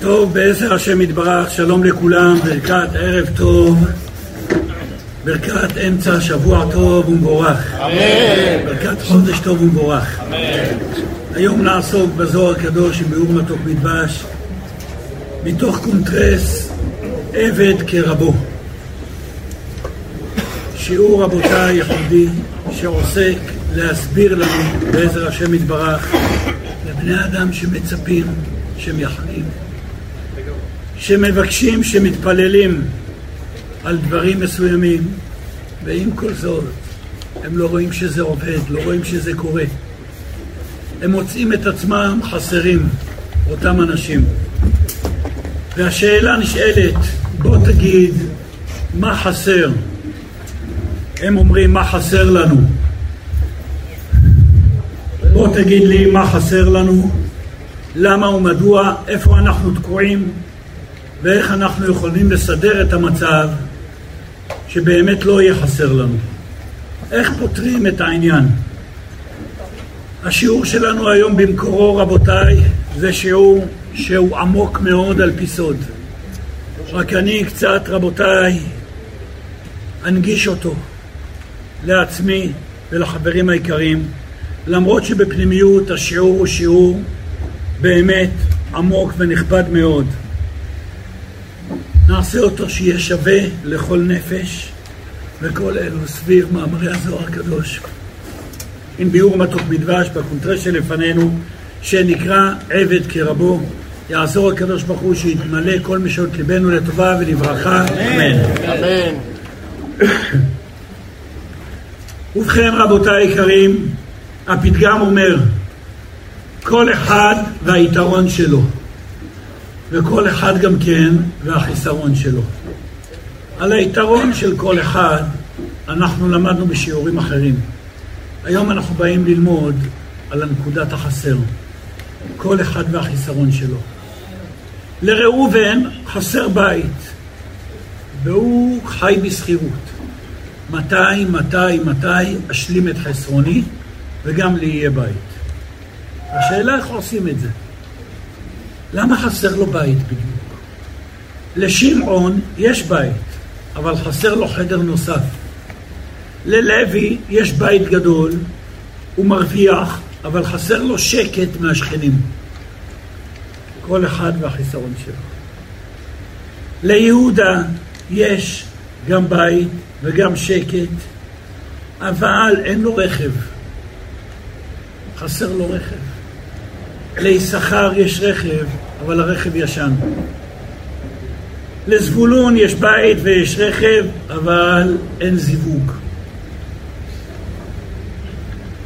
טוב, בעזר השם יתברך, שלום לכולם, ברכת ערב טוב, ברכת אמצע שבוע טוב ומבורך. אמן. ברכת חודש טוב ומבורך. אמן. היום נעסוק בזוהר הקדוש עם ביאור מתוק מדבש, מתוך קונטרס עבד כרבו. שיעור רבותיי ייחודי שעוסק להסביר לנו בעזר השם יתברך לבני אדם שמצפים, שמייחלים, שמבקשים, שמתפללים על דברים מסוימים ועם כל זאת הם לא רואים שזה עובד, לא רואים שזה קורה. הם מוצאים את עצמם חסרים, אותם אנשים. והשאלה נשאלת, בוא תגיד, מה חסר? הם אומרים, מה חסר לנו? בוא תגיד לי מה חסר לנו, למה ומדוע, איפה אנחנו תקועים ואיך אנחנו יכולים לסדר את המצב שבאמת לא יהיה חסר לנו. איך פותרים את העניין? השיעור שלנו היום במקורו, רבותיי, זה שיעור שהוא עמוק מאוד על פי סוד. רק אני קצת, רבותיי, אנגיש אותו לעצמי ולחברים היקרים, למרות שבפנימיות השיעור הוא שיעור באמת עמוק ונכבד מאוד. נעשה אותו שיהיה שווה לכל נפש וכל אלו סביב מאמרי הזוהר הקדוש. עם ביאור מתוק מדבש בקונטרס שלפנינו, שנקרא עבד כרבו. יעזור הקדוש ברוך הוא שיתמלא כל משעות ליבנו לטובה ולברכה. אמן. אמן. ובכן רבותיי היקרים, הפתגם אומר, כל אחד והיתרון שלו, וכל אחד גם כן והחיסרון שלו. על היתרון של כל אחד אנחנו למדנו בשיעורים אחרים. היום אנחנו באים ללמוד על הנקודת החסר, כל אחד והחיסרון שלו. לראובן חסר בית, והוא חי בשכירות. מתי, מתי, מתי אשלים את חסרוני וגם לי יהיה בית. השאלה איך עושים את זה. למה חסר לו בית בדיוק? לשמעון יש בית, אבל חסר לו חדר נוסף. ללוי יש בית גדול, הוא מרוויח, אבל חסר לו שקט מהשכנים. כל אחד והחיסרון שלו. ליהודה יש גם בית וגם שקט, אבל אין לו רכב. חסר לו רכב. ליששכר יש רכב, אבל הרכב ישן. לזבולון יש בית ויש רכב, אבל אין זיווג.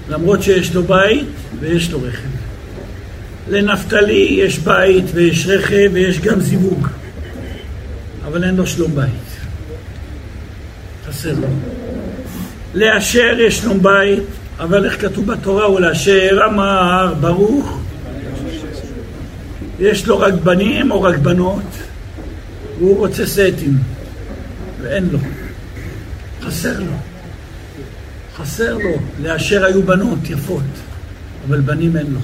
למרות שיש לו בית ויש לו רכב. לנפתלי יש בית ויש רכב ויש גם זיווג, אבל אין לו שלום בית. חסר לו. לאשר יש שלום בית, אבל איך כתוב בתורה, ולאשר אמר ברוך, יש לו רק בנים או רק בנות, והוא רוצה סטים, ואין לו. חסר לו. חסר לו. לאשר היו בנות יפות, אבל בנים אין לו.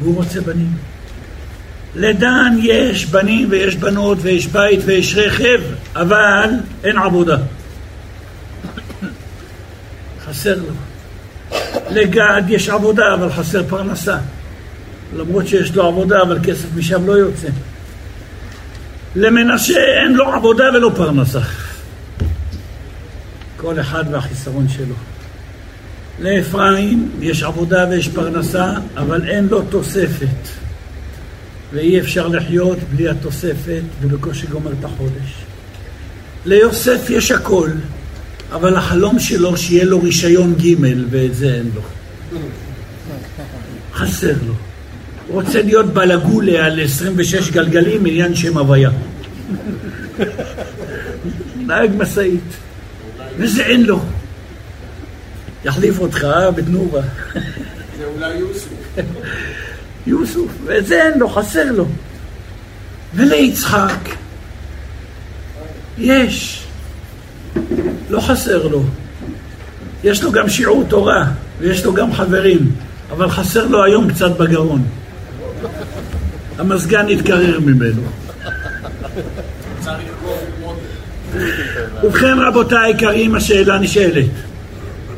והוא רוצה בנים. לדן יש בנים ויש בנות ויש בית ויש רכב, אבל אין עבודה. חסר לו. לגד יש עבודה, אבל חסר פרנסה. למרות שיש לו עבודה, אבל כסף משם לא יוצא. למנשה אין לו עבודה ולא פרנסה. כל אחד והחיסרון שלו. לאפרים יש עבודה ויש פרנסה, אבל אין לו תוספת. ואי אפשר לחיות בלי התוספת, ובקושי גומר את החודש. ליוסף יש הכל, אבל החלום שלו שיהיה לו רישיון ג' ואת זה אין לו. חסר לו. רוצה להיות בלגולה על 26 גלגלים, עניין שם הוויה. נהג משאית. וזה אין לו. יחליף אותך אה, בתנובה. זה אולי. יוסוף, ואת זה אין לו, חסר לו. וליצחק יש, לא חסר לו. יש לו גם שיעור תורה, ויש לו גם חברים, אבל חסר לו היום קצת בגרון. המזגן התקרר ממנו. ובכן רבותיי היקרים, השאלה נשאלת.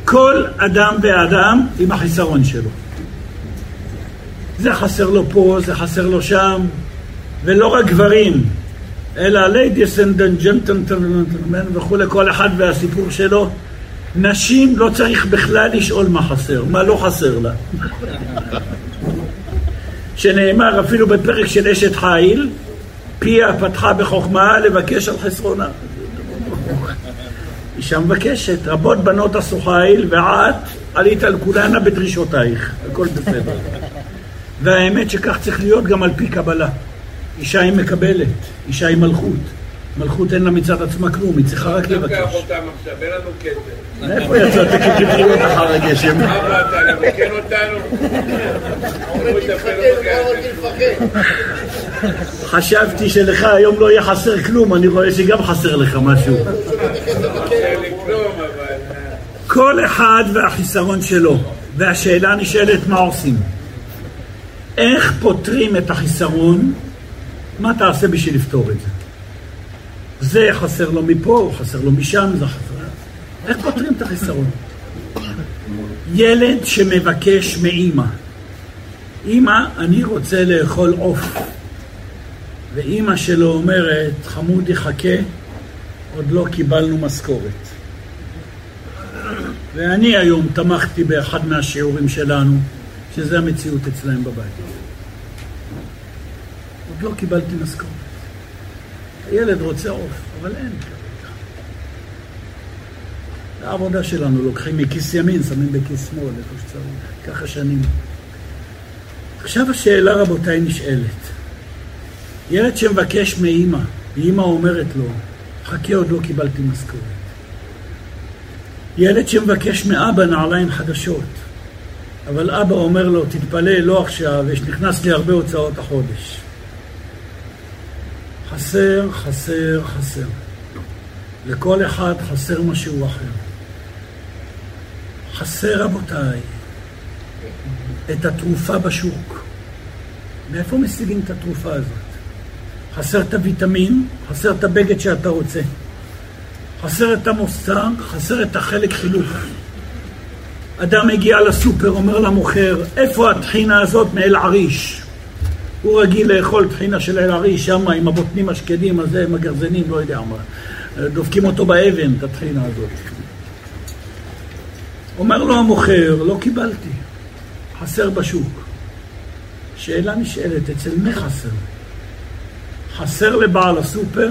כל אדם ואדם עם החיסרון שלו. זה חסר לו פה, זה חסר לו שם, ולא רק גברים, אלא ladies and gentlemen וכולי, כל אחד והסיפור שלו. נשים לא צריך בכלל לשאול מה חסר, מה לא חסר לה. שנאמר אפילו בפרק של אשת חיל, פיה פתחה בחוכמה לבקש על חסרונה. אישה מבקשת, רבות בנות עשו חיל, ואת עלית על כולנה בדרישותייך, הכל בסדר. והאמת שכך צריך להיות גם על פי קבלה. אישה היא מקבלת, אישה היא מלכות. מלכות אין לה מצד עצמה כלום, היא צריכה רק לבקש. לוקח אותם עכשיו, אין לנו כסף. מאיפה יצאת כפטריות אחר הגשם? אבא, אתה לבקר אותנו? חשבתי שלך היום לא יהיה חסר כלום, אני רואה שגם חסר לך משהו. אבל... כל אחד והחיסרון שלו, והשאלה נשאלת מה עושים. איך פותרים את החיסרון? מה תעשה בשביל לפתור את זה? זה חסר לו מפה, חסר לו משם, זה חסר... איך פותרים את החיסרון? ילד שמבקש מאימא, אימא, אני רוצה לאכול עוף. ואימא שלו אומרת, חמודי חכה, עוד לא קיבלנו משכורת. ואני היום תמכתי באחד מהשיעורים שלנו, שזה המציאות אצלהם בבית. עוד לא קיבלתי משכורת. הילד רוצה עוף, אבל אין העבודה שלנו, לוקחים מכיס ימין, שמים בכיס שמאל, איפה שצריך, ככה שנים. עכשיו השאלה, רבותיי, נשאלת. ילד שמבקש מאימא, ואימא אומרת לו, חכה, עוד לא קיבלתי משכורת. ילד שמבקש מאבא נעליים חדשות, אבל אבא אומר לו, תתפלא, לא עכשיו, יש נכנס לי הרבה הוצאות החודש. חסר, חסר, חסר. לכל אחד חסר משהו אחר. חסר, רבותיי, את התרופה בשוק. מאיפה משיגים את התרופה הזאת? חסר את הוויטמין, חסר את הבגד שאתה רוצה. חסר את המוסר, חסר את החלק חילוף. אדם מגיע לסופר, אומר למוכר, איפה הטחינה הזאת מאל עריש? הוא רגיל לאכול טחינה של אל עריש, שם עם הבוטנים השקדים, הזה, עם הגרזנים, לא יודע מה. דופקים אותו באבן, את הטחינה הזאת. אומר לו המוכר, לא קיבלתי, חסר בשוק. שאלה נשאלת, אצל מי חסר? חסר לבעל הסופר?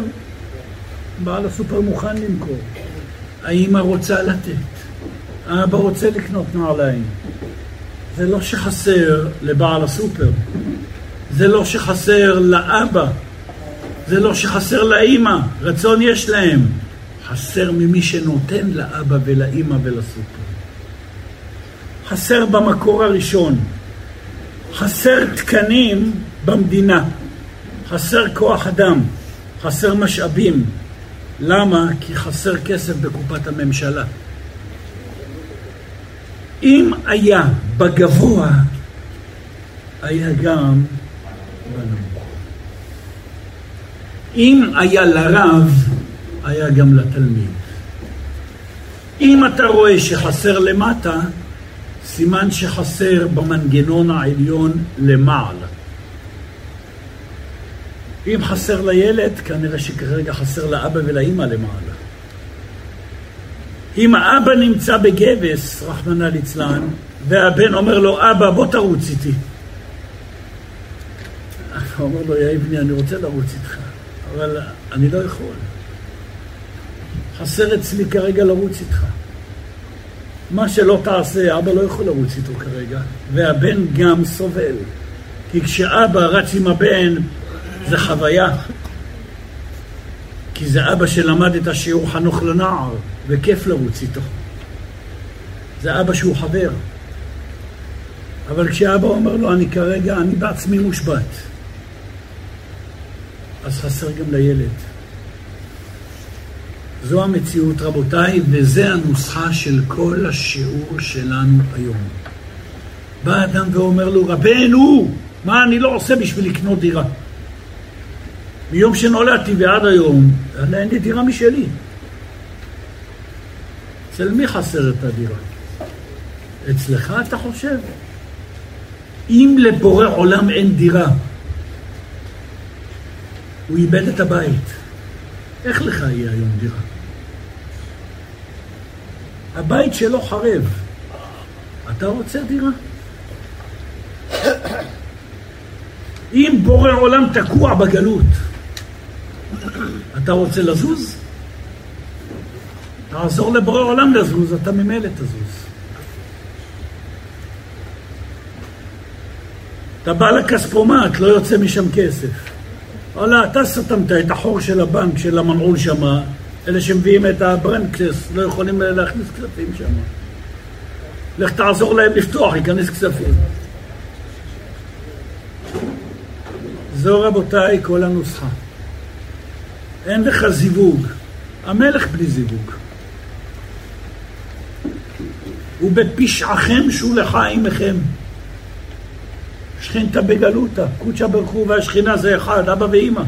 בעל הסופר מוכן למכור. האמא רוצה לתת. האבא רוצה לקנות נעליים. זה לא שחסר לבעל הסופר. זה לא שחסר לאבא. זה לא שחסר לאימא. רצון יש להם. חסר ממי שנותן לאבא ולאימא ולסופר. חסר במקור הראשון. חסר תקנים במדינה. חסר כוח אדם. חסר משאבים. למה? כי חסר כסף בקופת הממשלה. אם היה בגבוה, היה גם. אם היה לרב, היה גם לתלמיד. אם אתה רואה שחסר למטה, סימן שחסר במנגנון העליון למעלה. אם חסר לילד, כנראה שכרגע חסר לאבא ולאימא למעלה. אם האבא נמצא בגבס, רחמנא ליצלן, והבן אומר לו, אבא, בוא תרוץ איתי. הוא אומר לו, יא אבני, אני רוצה לרוץ איתך, אבל אני לא יכול. חסר אצלי כרגע לרוץ איתך. מה שלא תעשה, אבא לא יכול לרוץ איתו כרגע, והבן גם סובל. כי כשאבא רץ עם הבן, זה חוויה. כי זה אבא שלמד את השיעור חנוך לנער, וכיף לרוץ איתו. זה אבא שהוא חבר. אבל כשאבא אומר לו, אני כרגע, אני בעצמי מושבת, אז חסר גם לילד. זו המציאות, רבותיי, וזה הנוסחה של כל השיעור שלנו היום. בא אדם ואומר לו, רבנו, מה אני לא עושה בשביל לקנות דירה? מיום שנולדתי ועד היום, אין לי דירה משלי. אצל מי חסר את הדירה? אצלך אתה חושב? אם לבורא עולם אין דירה, הוא איבד את הבית. איך לך יהיה היום דירה? הבית שלו חרב. אתה רוצה דירה? אם בורא עולם תקוע בגלות, אתה רוצה לזוז? תעזור לבורא עולם לזוז, אתה ממילא תזוז. אתה בא לכספומט, לא יוצא משם כסף. וואלה, אתה סתמת את החור של הבנק, של המנעול שם, אלה שמביאים את הברנקלס, לא יכולים להכניס כספים שם. לך תעזור להם לפתוח, ייכנס כספים. זו רבותיי כל הנוסחה. אין לך זיווג. המלך בלי זיווג. ובפשעכם שולחה עמכם. שכינתה בגלותה, קודשא ברוך הוא והשכינה זה אחד, אבא ואימא.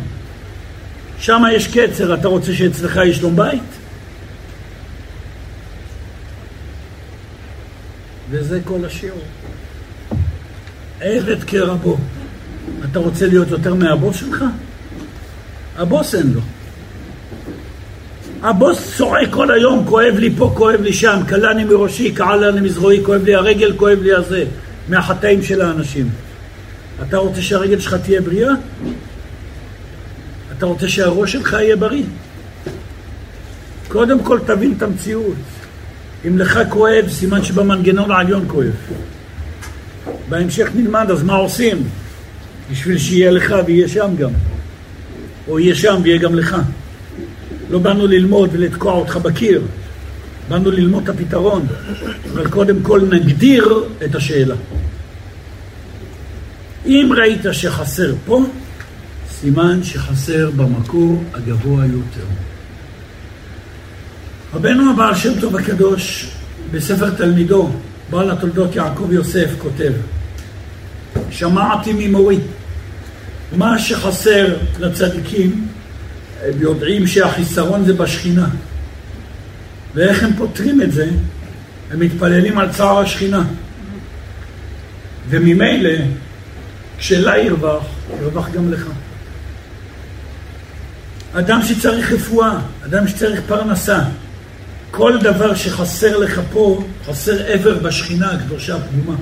שם יש קצר, אתה רוצה שאצלך יהיה שלום בית? וזה כל השיעור. עבד כרבו. אתה רוצה להיות יותר מהבוס שלך? הבוס אין לו. הבוס צועק כל היום, כואב לי פה, כואב לי שם, קלני מראשי, קעלני מזרועי, כואב לי הרגל, כואב לי הזה, מהחטאים של האנשים. אתה רוצה שהרגל שלך תהיה בריאה? אתה רוצה שהראש שלך יהיה בריא? קודם כל תבין את המציאות. אם לך כואב, סימן שבמנגנון העליון כואב. בהמשך נלמד, אז מה עושים? בשביל שיהיה לך ויהיה שם גם. או יהיה שם ויהיה גם לך. לא באנו ללמוד ולתקוע אותך בקיר, באנו ללמוד את הפתרון, אבל קודם כל נגדיר את השאלה. אם ראית שחסר פה, סימן שחסר במקור הגבוה יותר. רבנו הבעל שם טוב הקדוש בספר תלמידו, בעל התולדות יעקב יוסף, כותב שמעתי ממורי מה שחסר לצדיקים, הם יודעים שהחיסרון זה בשכינה. ואיך הם פותרים את זה? הם מתפללים על צער השכינה. וממילא, כשלה ירווח, ירווח גם לך. אדם שצריך רפואה, אדם שצריך פרנסה, כל דבר שחסר לך פה, חסר עבר בשכינה הקדושה הפנימה.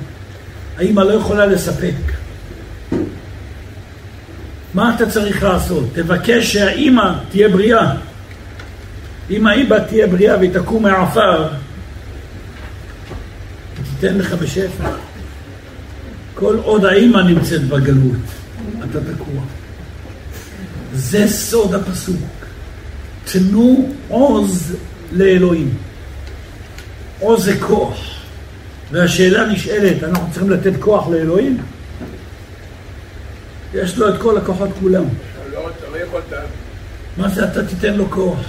האמא לא יכולה לספק. מה אתה צריך לעשות? תבקש שהאימא תהיה בריאה. אם האימא תהיה בריאה והיא תקום מהעפר, היא תיתן לך בשפע. כל עוד האימא נמצאת בגלות, אתה תקוע. זה סוד הפסוק. תנו עוז לאלוהים. עוז זה כוח. והשאלה נשאלת, אנחנו צריכים לתת כוח לאלוהים? יש לו את כל הכוחות כולם. מה זה אתה תיתן לו כוח?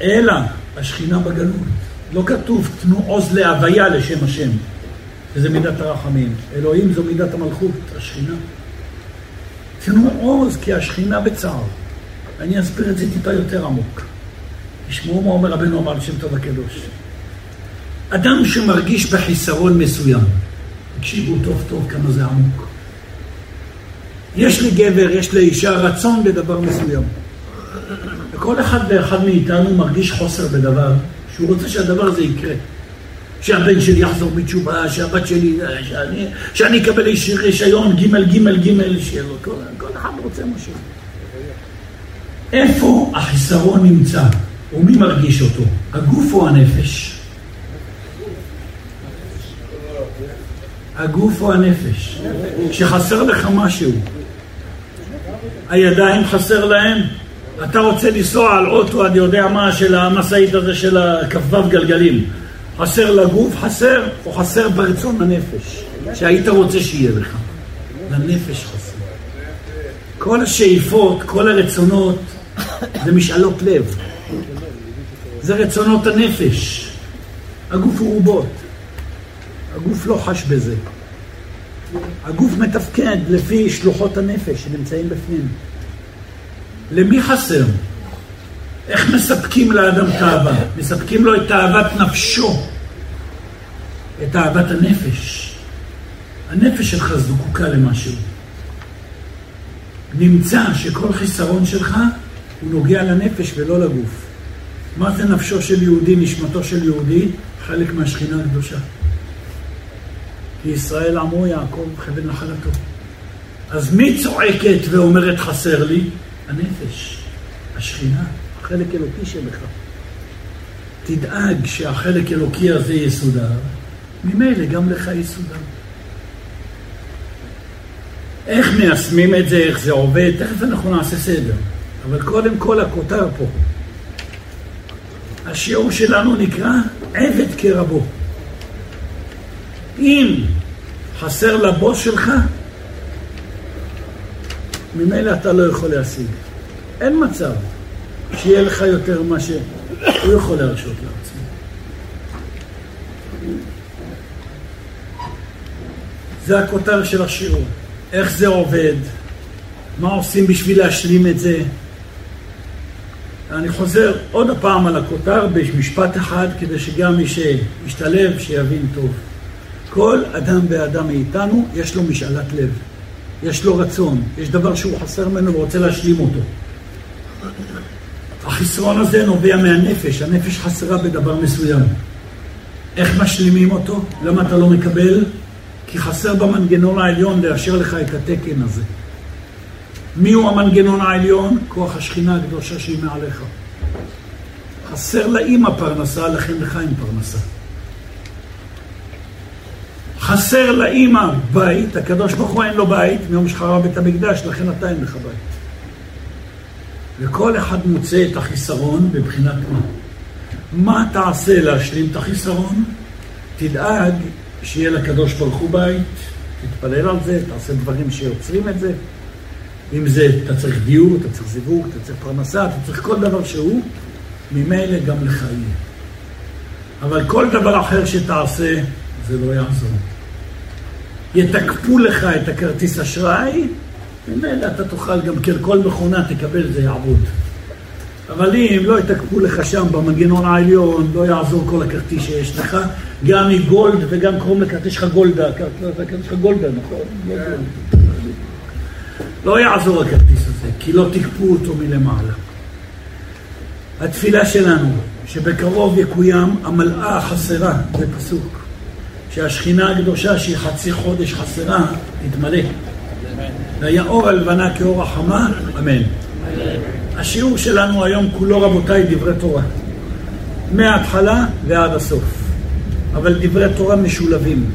אלא השכינה בגלות. לא כתוב תנו עוז להוויה לשם השם, שזה מידת הרחמים. אלוהים זו מידת המלכות, השכינה. תנו עוז כי השכינה בצער. אני אסביר את זה טיפה יותר עמוק. תשמעו מה אומר רבנו אמר לשם טוב הקדוש. אדם שמרגיש בחיסרון מסוים, תקשיבו טוב טוב כמה זה עמוק. יש לגבר, יש לאישה רצון בדבר מסוים. וכל אחד ואחד מאיתנו מרגיש חוסר בדבר, שהוא רוצה שהדבר הזה יקרה. שהבן שלי יחזור בתשובה, שהבת שלי, שאני, שאני אקבל רישיון ג' ג' ג', שיהיה כל, כל אחד רוצה משהו. איפה החיסרון נמצא, ומי מרגיש אותו? הגוף או הנפש? הגוף או הנפש? כשחסר לך משהו, הידיים חסר להם? אתה רוצה לנסוע על אוטו, אני יודע מה, של המשאית הזה של הכ"ו גלגלים. חסר לגוף, חסר, או חסר ברצון הנפש, שהיית רוצה שיהיה לך. לנפש חסר. כל השאיפות, כל הרצונות, זה משאלות לב. זה רצונות הנפש. הגוף הוא רובות. הגוף לא חש בזה. הגוף מתפקד לפי שלוחות הנפש שנמצאים בפנים. למי חסר? איך מספקים לאדם תאווה? מספקים לו את תאוות נפשו, את תאוות הנפש. הנפש שלך זקוקה למשהו. נמצא שכל חיסרון שלך הוא נוגע לנפש ולא לגוף. מה זה נפשו של יהודי, נשמתו של יהודי? חלק מהשכינה הקדושה. כי ישראל עמו יעקב חבל נחלתו. אז מי צועקת ואומרת חסר לי? הנפש, השכינה, החלק אלוקי שלך. תדאג שהחלק אלוקי הזה יסודר, ממילא גם לך יסודר. איך מיישמים את זה, איך זה עובד, תכף אנחנו נעשה סדר. אבל קודם כל הכותר פה. השיעור שלנו נקרא עבד כרבו. אם חסר לבוס שלך, ממילא אתה לא יכול להשיג. אין מצב שיהיה לך יותר ממה שהוא יכול להרשות לעצמו. זה הכותר של השיעור. איך זה עובד? מה עושים בשביל להשלים את זה? אני חוזר עוד הפעם על הכותר במשפט אחד, כדי שגם מי שישתלב, שיבין טוב. כל אדם ואדם מאיתנו, יש לו משאלת לב. יש לו רצון, יש דבר שהוא חסר ממנו ורוצה להשלים אותו. החסרון הזה נובע מהנפש, הנפש חסרה בדבר מסוים. איך משלימים אותו? למה אתה לא מקבל? כי חסר במנגנון העליון לאשר לך את התקן הזה. מי הוא המנגנון העליון? כוח השכינה הקדושה שהיא מעליך. חסר לאימא פרנסה, לכן לך אין פרנסה. חסר לאימא בית, הקדוש ברוך הוא אין לו בית, מיום שחרר בית המקדש, לכן אתה אין לך בית. וכל אחד מוצא את החיסרון בבחינת מה. מה תעשה להשלים את החיסרון? תדאג שיהיה לקדוש ברוך הוא בית, תתפלל על זה, תעשה דברים שיוצרים את זה. אם זה, אתה צריך דיור, אתה צריך זיווג, אתה צריך פרנסה, אתה צריך כל דבר שהוא, ממילא גם לך יהיה. אבל כל דבר אחר שתעשה, זה לא יעזור. יתקפו לך את הכרטיס אשראי, ממילא אתה תוכל גם כן, כל מכונה תקבל, זה יעבוד. אבל אם לא יתקפו לך שם במנגנון העליון, לא יעזור כל הכרטיס שיש לך, גם מגולד וגם קוראים לכרטיס שלך גולדה, הכרטיס שלך גולדה, נכון? לא יעזור הכרטיס הזה, כי לא תקפו אותו מלמעלה. התפילה שלנו, שבקרוב יקוים המלאה החסרה, זה פסוק, שהשכינה הקדושה שהיא חצי חודש חסרה, תתמלא. והיה אור הלבנה כאור החמה, אמן. השיעור שלנו היום כולו, רבותיי, דברי תורה. מההתחלה ועד הסוף. אבל דברי תורה משולבים.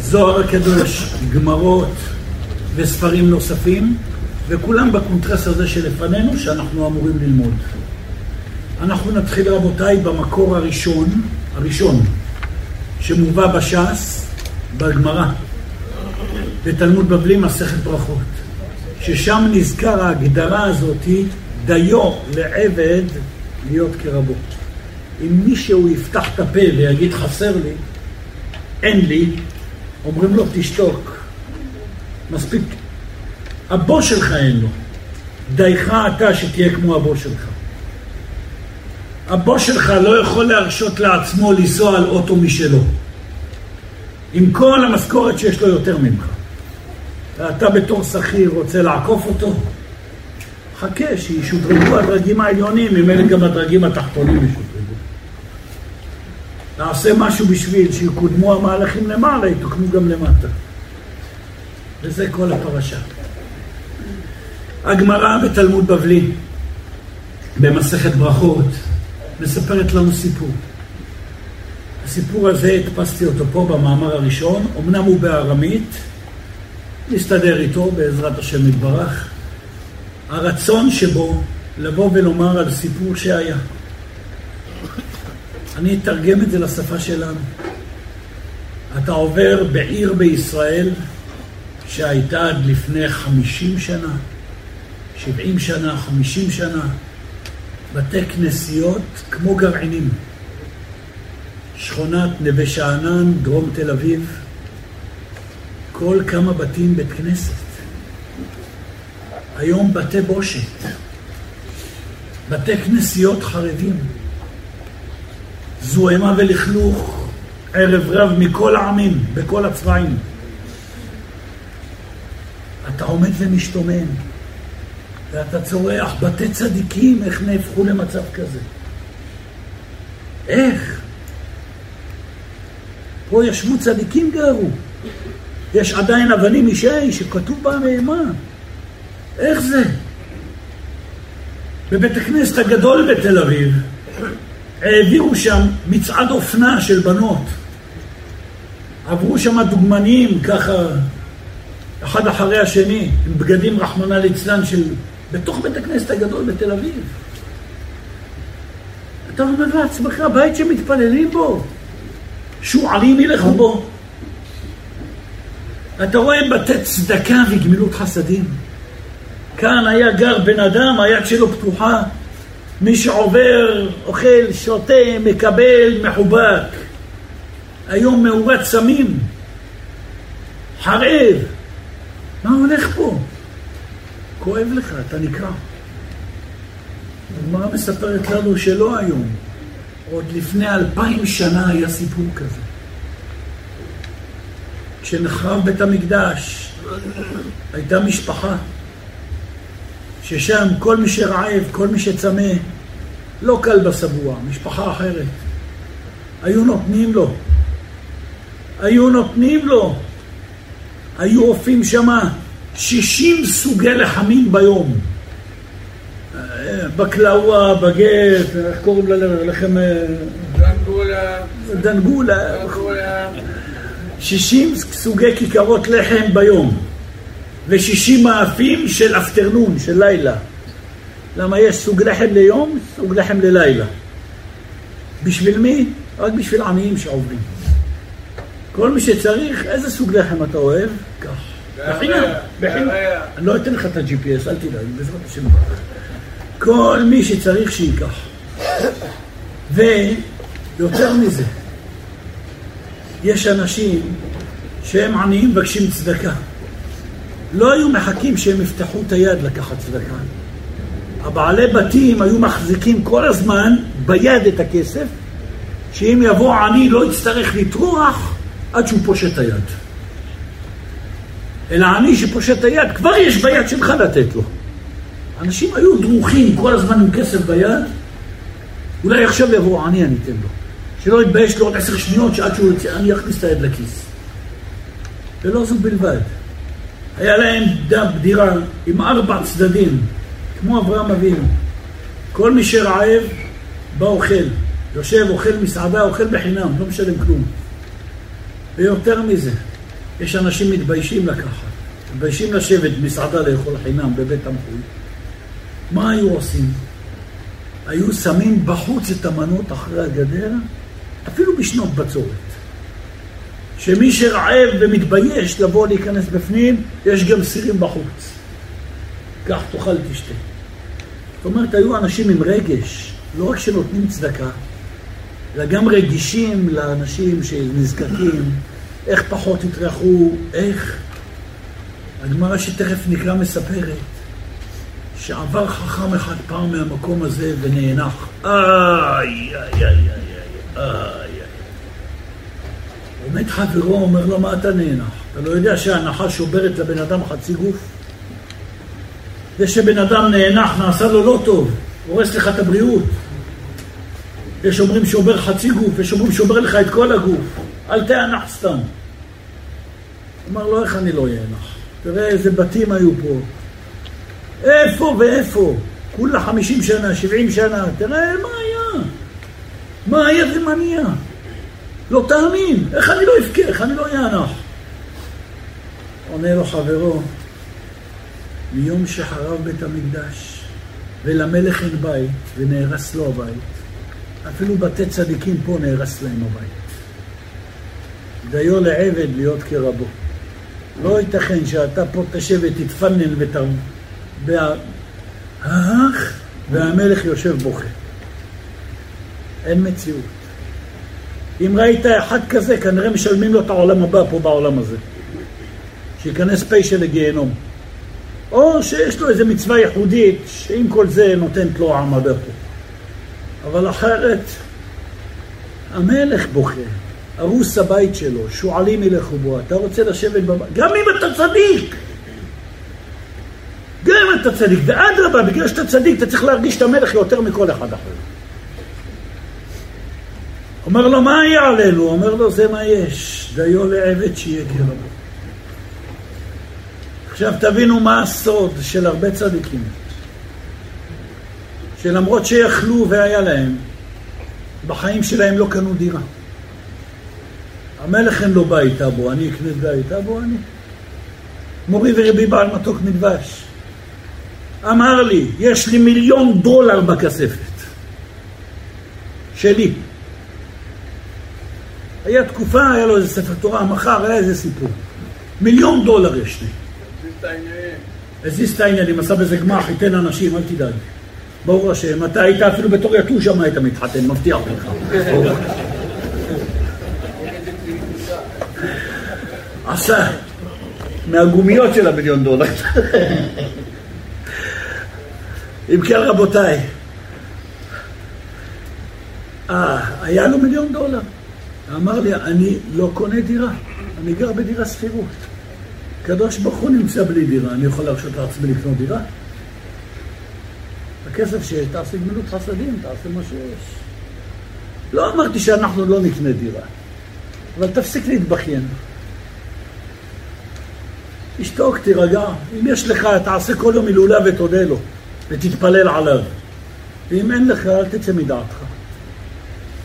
זוהר הקדוש, גמרות וספרים נוספים, וכולם בקונטרס הזה שלפנינו, שאנחנו אמורים ללמוד. אנחנו נתחיל, רבותיי, במקור הראשון, הראשון, שמובא בש"ס, בגמרא, בתלמוד בבלי, מסכת ברכות. ששם נזכר ההגדרה הזאתי, דיו לעבד להיות כרבו. אם מישהו יפתח את הפה ויגיד חסר לי, אין לי, אומרים לו תשתוק. מספיק. הבוס שלך אין לו. דייך אתה שתהיה כמו הבוס שלך. הבוס שלך לא יכול להרשות לעצמו לנסוע על אוטו משלו. עם כל המשכורת שיש לו יותר ממך. ואתה בתור שכיר רוצה לעקוף אותו? חכה שישודרגו הדרגים העליונים, ממילא גם הדרגים התחתונים ישודרגו. נעשה משהו בשביל שיקודמו המהלכים למעלה, יתוקנו גם למטה. וזה כל הפרשה. הגמרא בתלמוד בבלי, במסכת ברכות, מספרת לנו סיפור. הסיפור הזה, הדפסתי אותו פה במאמר הראשון, אמנם הוא בארמית, נסתדר איתו בעזרת השם יתברך. הרצון שבו לבוא ולומר על סיפור שהיה. אני אתרגם את זה לשפה שלנו. אתה עובר בעיר בישראל שהייתה עד לפני חמישים שנה, שבעים שנה, חמישים שנה, בתי כנסיות כמו גרעינים. שכונת נווה שאנן, דרום תל אביב, כל כמה בתים בית כנסת. היום בתי בושת, בתי כנסיות חרדים, זוהמה ולכלוך, ערב רב מכל העמים, בכל הצבעים. אתה עומד ומשתומם, ואתה צורח, בתי צדיקים, איך נהפכו למצב כזה? איך? פה ישבו צדיקים גרו. יש עדיין אבנים משי שכתוב בה מהמה. איך זה? בבית הכנסת הגדול בתל אביב העבירו שם מצעד אופנה של בנות. עברו שם דוגמנים ככה, אחד אחרי השני, עם בגדים רחמנא ליצלן של... בתוך בית הכנסת הגדול בתל אביב. אתה אומר לעצמך, בית שמתפללים בו, שועלים ילכו בו. אתה רואה בתי צדקה וגמילות חסדים. כאן היה גר בן אדם, היד שלו פתוחה. מי שעובר, אוכל, שותה, מקבל, מחובק. היום מאורת סמים, חרב. מה הולך פה? כואב לך, אתה נקרע. הגמרא מספרת לנו שלא היום, עוד לפני אלפיים שנה היה סיפור כזה. כשנחרב בית המקדש, הייתה משפחה ששם כל מי שרעב, כל מי שצמא, לא קל בסבוע, משפחה אחרת. היו נותנים לו. היו נותנים לו. היו אופים שמה 60 סוגי לחמים ביום. בקלאווה, בגט, איך קוראים ללחם? דנגולה. דנגולה. 60 סוגי כיכרות לחם ביום. ושישים מאפים של אפטרנון, של לילה. למה יש סוג לחם ליום, סוג לחם ללילה. בשביל מי? רק בשביל עניים שעוברים. כל מי שצריך, איזה סוג לחם אתה אוהב? קח. בחינם, בחינם. אני לא אתן לך את ה-GPS, אל תדאג, בעזרת השם. כל מי שצריך שייקח. ויותר מזה, יש אנשים שהם עניים מבקשים צדקה. לא היו מחכים שהם יפתחו את היד לקחת צדקה. הבעלי בתים היו מחזיקים כל הזמן ביד את הכסף, שאם יבוא עני לא יצטרך לטרוח עד שהוא פושט היד. אלא עני שפושט היד, כבר יש ביד שלך לתת לו. אנשים היו דרוכים כל הזמן עם כסף ביד, אולי עכשיו יבוא עני אני אתן לו. שלא יתבייש לו עוד עשר שניות שעד שהוא יצא, אני אכניס את היד לכיס. ולא זו בלבד. היה להם דם דירה עם ארבע צדדים, כמו אברהם אבינו. כל מי שרעב, בא אוכל. יושב, אוכל מסעדה, אוכל בחינם, לא משלם כלום. ויותר מזה, יש אנשים מתביישים לקחת, מתביישים לשבת במסעדה לאכול חינם בבית המחוי. מה היו עושים? היו שמים בחוץ את המנות אחרי הגדר, אפילו בשנות בצורת. שמי שרעב ומתבייש לבוא להיכנס בפנים, יש גם סירים בחוץ. קח, תאכל, תשתה. זאת אומרת, היו אנשים עם רגש, לא רק שנותנים צדקה, אלא גם רגישים לאנשים שנזקקים, איך פחות יטרחו, איך. הגמרא שתכף נקרא מספרת, שעבר חכם אחד פעם מהמקום הזה ונאנח. איי, איי, איי, איי. עומד חברו, אומר לו, מה אתה נאנח? אתה לא יודע שההנחה שוברת לבן אדם חצי גוף? זה שבן אדם נאנח, נעשה לו לא טוב, הורס לך את הבריאות. יש אומרים שובר חצי גוף, יש אומרים שובר לך את כל הגוף. אל תאנח סתם. אמר לו, איך אני לא אאנח? תראה איזה בתים היו פה. איפה ואיפה? כולה חמישים שנה, שבעים שנה, תראה מה. מה היה ומה נהיה. לא תאמין, איך אני לא אבכה, איך אני לא אענח? עונה לו חברו, מיום שחרב בית המקדש ולמלך אין בית ונהרס לו הבית, אפילו בתי צדיקים פה נהרס להם הבית. דיו לעבד להיות כרבו. לא ייתכן שאתה פה תשב ותתפנן. והאח והמלך יושב בוכה. אין מציאות. אם ראית אחד כזה, כנראה משלמים לו את העולם הבא פה בעולם הזה. שייכנס פשע לגיהנום. או שיש לו איזו מצווה ייחודית, שעם כל זה נותנת לו עמדה פה. אבל אחרת, המלך בוכה, הרוס הבית שלו, שועלים ילכו בו, אתה רוצה לשבת בבית, גם אם אתה צדיק! גם אם אתה צדיק, ואדרבה, בגלל שאתה צדיק, אתה צריך להרגיש את המלך יותר מכל אחד אחר. אומר לו, מה יהיה עלינו? אומר לו, זה מה יש, דיו לעבד שיהיה כרבו. עכשיו תבינו מה הסוד של הרבה צדיקים, שלמרות שיכלו והיה להם, בחיים שלהם לא קנו דירה. המלך אין לו בית אבו, אני אקנה בית אבו, אני. מורי ורבי בעל מתוק מדבש. אמר לי, יש לי מיליון דולר בכספת. שלי. היה תקופה, היה לו איזה ספר תורה, מחר היה איזה סיפור. מיליון דולר יש לי. הזיז את העניינים, עשה בזה גמח, ייתן אנשים, אל תדאג. ברוך השם, אתה היית אפילו בתור יתוש שם היית מתחתן, מבטיח לך. עשה מהגומיות של המיליון דולר. אם כן רבותיי, אה, היה לו מיליון דולר. אמר לי, אני לא קונה דירה, אני גר בדירה שכירות. הקדוש ברוך הוא נמצא בלי דירה, אני יכול להרשות לעצמי לקנות דירה? הכסף שיש, תעשה גמילות חסדים, תעשה מה שיש. לא אמרתי שאנחנו לא נקנה דירה, אבל תפסיק להתבכיין. תשתוק, תירגע. אם יש לך, תעשה כל יום הילולה ותודה לו, ותתפלל עליו. ואם אין לך, אל תצא מדעתך.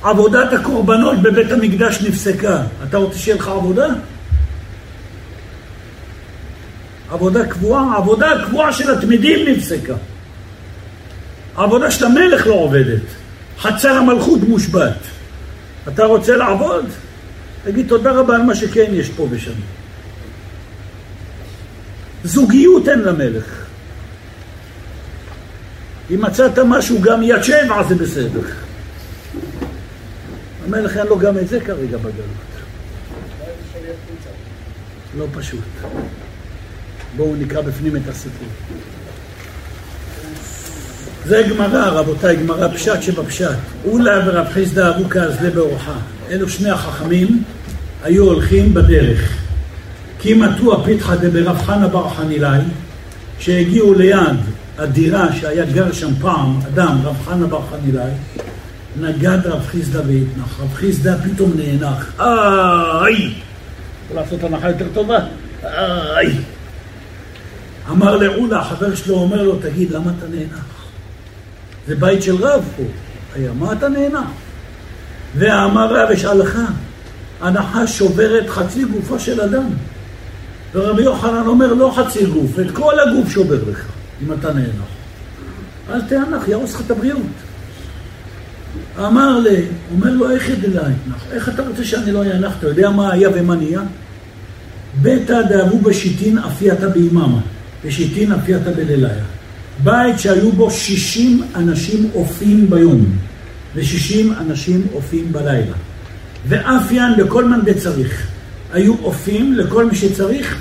עבודת הקורבנות בבית המקדש נפסקה. אתה רוצה שיהיה לך עבודה? עבודה קבועה, עבודה קבועה של התמידים נפסקה. העבודה של המלך לא עובדת. חצר המלכות מושבת. אתה רוצה לעבוד? תגיד תודה רבה על מה שכן יש פה ושם. זוגיות אין למלך. אם מצאת משהו גם יד שבע זה בסדר. המלך אין לו גם את זה כרגע בגלות. לא פשוט. בואו נקרא בפנים את הסיפור. זה גמרא, רבותיי, גמרא פשט שבפשט. אולה ורב חיסדא אבוקה אזלה באורחה. אלו שני החכמים היו הולכים בדרך. כי מתו הפיתחא דברב חנא בר חנילאי, שהגיעו ליד הדירה שהיה גר שם פעם, אדם, רב חנא בר חנילאי, נגד רב חיסדא והתנח. רב חיסדא פתאום נאנח. איי! יכול לעשות הנחה יותר טובה? איי! אמר לעולה, החבר שלו אומר לו, תגיד, למה אתה נאנח? זה בית של רב פה. היה, מה אתה נאנח? ואמר רב, יש הלכה, הנחה שוברת חצי גופו של אדם. ורבי יוחנן אומר, לא חצי גוף, את כל הגוף שובר לך, אם אתה נאנח. אל תאנח, יהרוס לך את הבריאות. אמר לי, אומר לו, איך ידלה יתנח? איך אתה רוצה שאני לא אאנח? אתה יודע מה היה ומה נהיה? ביתא דאבו בשיטין אפייתא באיממה, ושיטין אפייתא בליליה. בית שהיו בו שישים אנשים אופים ביום, ושישים אנשים אופים בלילה. ואפיין לכל מאן דצריך. היו אופים לכל מי שצריך,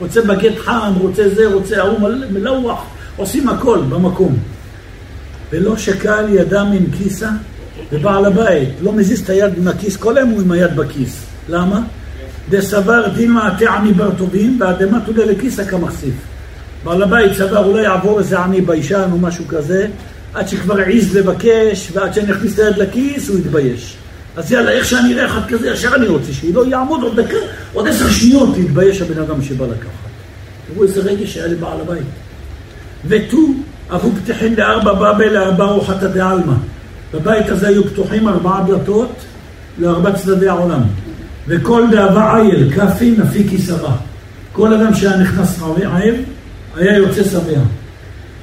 רוצה בגט חם, רוצה זה, רוצה ההוא מלוח, עושים הכל במקום. ולא שקל ידם עם כיסה, ובעל הבית לא מזיז את היד עם הכיס, כל היום הוא עם היד בכיס. למה? דסבר דין מעטה עני בר טובים, והאדמה תודה לכיסה כמחשיף. בעל הבית סבר אולי יעבור איזה עני ביישן או משהו כזה, עד שכבר העז לבקש, ועד שאני אכניס את היד לכיס הוא יתבייש. אז יאללה, איך שאני אראה אחד כזה, ישר אני רוצה שלא יעמוד עוד דקה, עוד עשר שניות להתבייש הבן אדם שבא לקחת. תראו איזה רגש היה לבעל הבית. ותו אבו פתחים לארבע בבל לארבע רוחתא דעלמא. בבית הזה היו פתוחים ארבעה דלתות לארבע צדדי העולם. וכל דאבה עייל, כאפי נפי כיסרה. כל אדם שהיה נכנס רעב, היה יוצא שבע.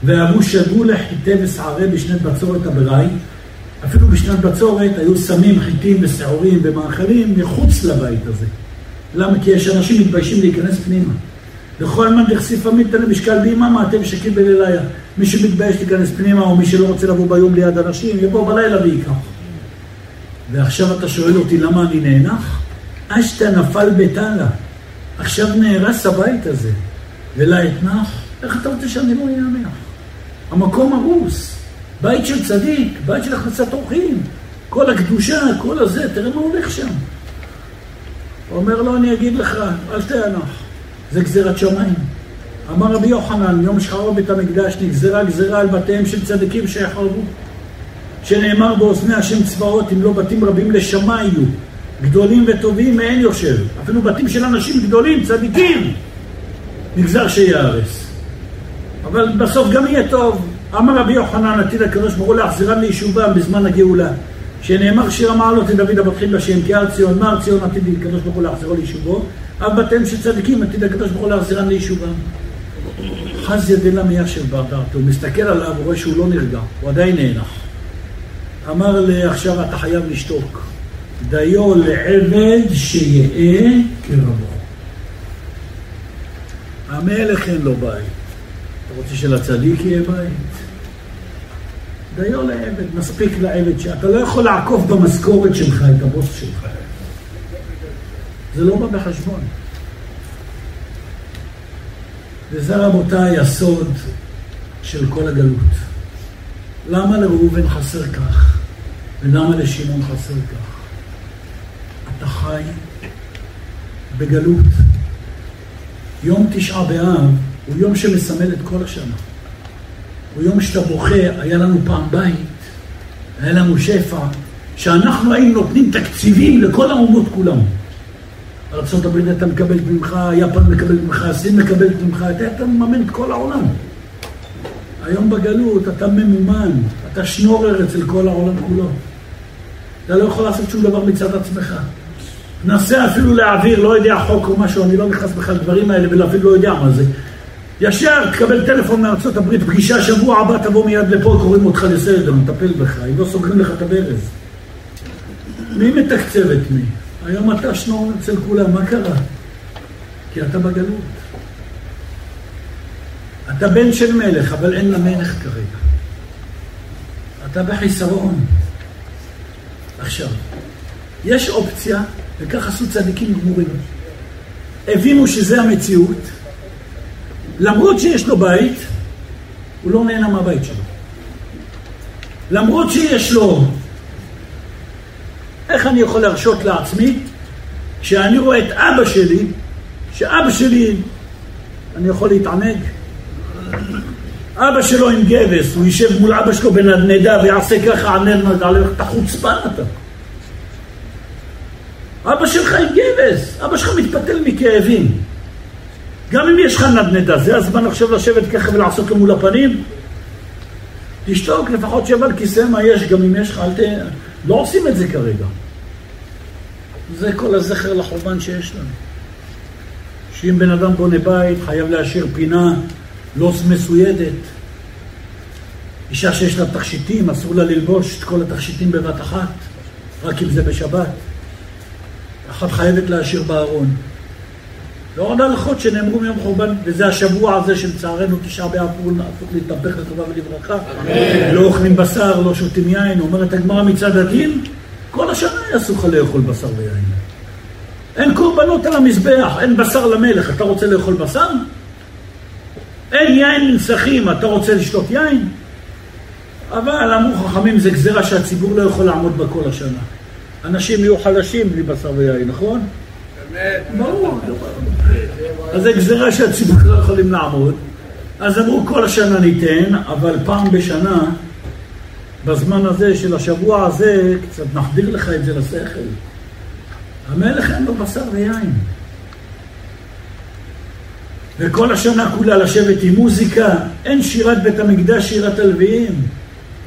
ואבו שגו לחיטי ושערי בשנת בצורת הבראי, אפילו בשנת בצורת היו שמים חיטים ושעורים ומאכלים מחוץ לבית הזה. למה? כי יש אנשים מתביישים להיכנס פנימה. לכל מן דכסיף עמית למשקל ביממה, אתם שקים בליליה. מי שמתבייש להיכנס פנימה, או מי שלא רוצה לבוא ביום ליד אנשים, יבוא בלילה וייקח. ועכשיו אתה שואל אותי למה אני נאנח? אשתא נפל בתלה. עכשיו נהרס הבית הזה, ולאתנח, איך אתה רוצה שאני לא אאנח? המקום הרוס, בית של צדיק, בית של הכנסת אורחים, כל הקדושה, כל הזה, תראה מה הולך שם. הוא אומר לו, אני אגיד לך, אל תאנח, זה גזירת שמיים. אמר רבי יוחנן, יום שחרור בית המקדש נגזרה גזירה על בתיהם של צדיקים שיחרבו. שנאמר באוזני השם צבאות, אם לא בתים רבים לשמה יהיו. גדולים וטובים מאין יושב. אפילו בתים של אנשים גדולים, צדיקים, נגזר שיהרס. אבל בסוף גם יהיה טוב. אמר רבי יוחנן, עתיד הקדוש ברוך הוא להחזירם ליישובם בזמן הגאולה. שנאמר שיר המעלות לדוד הבטחים בשם, כי הר ציון, מה הר ציון עתיד הקדוש ברוך הוא להחזירו ליישובו? אב בתיהם של צדיקים עתיד הקדוש ברוך הוא להחזירם ליישובם. חז ידלה מיישב בר דעתו, הוא מסתכל עליו, הוא רואה שהוא לא נרגע, הוא עדיין נאנח. אמר לי, עכשיו אתה חייב לשתוק. דיו לעבד שיהא כרבו. המלך אין לו בית. אתה רוצה שלצדיק יהיה בית? דיו לעבד, מספיק לעבד שאתה לא יכול לעקוף במשכורת שלך את הבוס שלך. זה לא בא בחשבון. וזה רבותיי הסוד של כל הגלות. למה לראובן חסר כך? ולמה לשמעון חסר כך? אתה חי בגלות. יום תשעה באב הוא יום שמסמל את כל השנה. הוא יום שאתה בוכה, היה לנו פעם בית, היה לנו שפע, שאנחנו היינו נותנים תקציבים לכל האומות כולם. ארה"ב הייתה מקבלת ממך, יפן מקבלת ממך, סין מקבלת ממך, אתה היית מממן את כל העולם. היום בגלות אתה ממומן, אתה שנורר אצל כל העולם כולו. אתה לא יכול לעשות שום דבר מצד עצמך. נסה אפילו להעביר, לא יודע, חוק או משהו, אני לא נכנס בכלל לדברים האלה ואפילו לא יודע מה זה. ישר תקבל טלפון מארצות הברית, פגישה שבוע הבא, תבוא מיד לפה, קוראים אותך לסדר, נטפל בך, אם לא סוגרים לך את הברז. מי מתקצב את מי? היום אתה שנור אצל כולם, מה קרה? כי אתה בגלות. אתה בן של מלך, אבל אין למלך כרגע. אתה בחיסרון. עכשיו, יש אופציה, וכך עשו צדיקים גמורים. הבינו שזה המציאות, למרות שיש לו בית, הוא לא נהנה מהבית שלו. למרות שיש לו איך אני יכול להרשות לעצמי כשאני רואה את אבא שלי, שאבא שלי, אני יכול להתענג? אבא שלו עם גבס, הוא יישב מול אבא שלו בנדנדה ויעשה ככה על נדנדה, אתה חוצפן אתה. אבא שלך עם גבס, אבא שלך מתפתל מכאבים. גם אם יש לך נדנדה, זה הזמן עכשיו לשבת ככה ולעשות לו מול הפנים? תשתוק, לפחות שב על כיסא מה יש, גם אם יש לך, אל ת... לא עושים את זה כרגע. זה כל הזכר לחורבן שיש לנו. שאם בן אדם בונה בית, חייב להשאיר פינה לא מסוידת. אישה שיש לה תכשיטים, אסור לה ללבוש את כל התכשיטים בבת אחת, רק אם זה בשבת. אחת חייבת להשאיר בארון. לא עוד הלכות שנאמרו מיום חורבן, וזה השבוע הזה שלצערנו תשעה באב הפוך להתהפך לטובה ולברכה. לא אוכלים בשר, לא שותים יין, אומרת הגמרא מצד הדין, כל השנה יעשו לך לאכול בשר ויין. אין קורבנות על המזבח, אין בשר למלך, אתה רוצה לאכול בשר? אין יין לנסחים, אתה רוצה לשתות יין? אבל אמרו חכמים, זה גזירה שהציבור לא יכול לעמוד בה כל השנה. אנשים יהיו חלשים בלי בשר ויין, נכון? ברור. אז זה גזירה שהציבור לא יכולים לעמוד. אז אמרו כל השנה ניתן, אבל פעם בשנה, בזמן הזה של השבוע הזה, קצת נחדיר לך את זה לשכל. המלך אין לו בשר ויין. וכל השנה כולה לשבת עם מוזיקה, אין שירת בית המקדש, שירת הלוויים.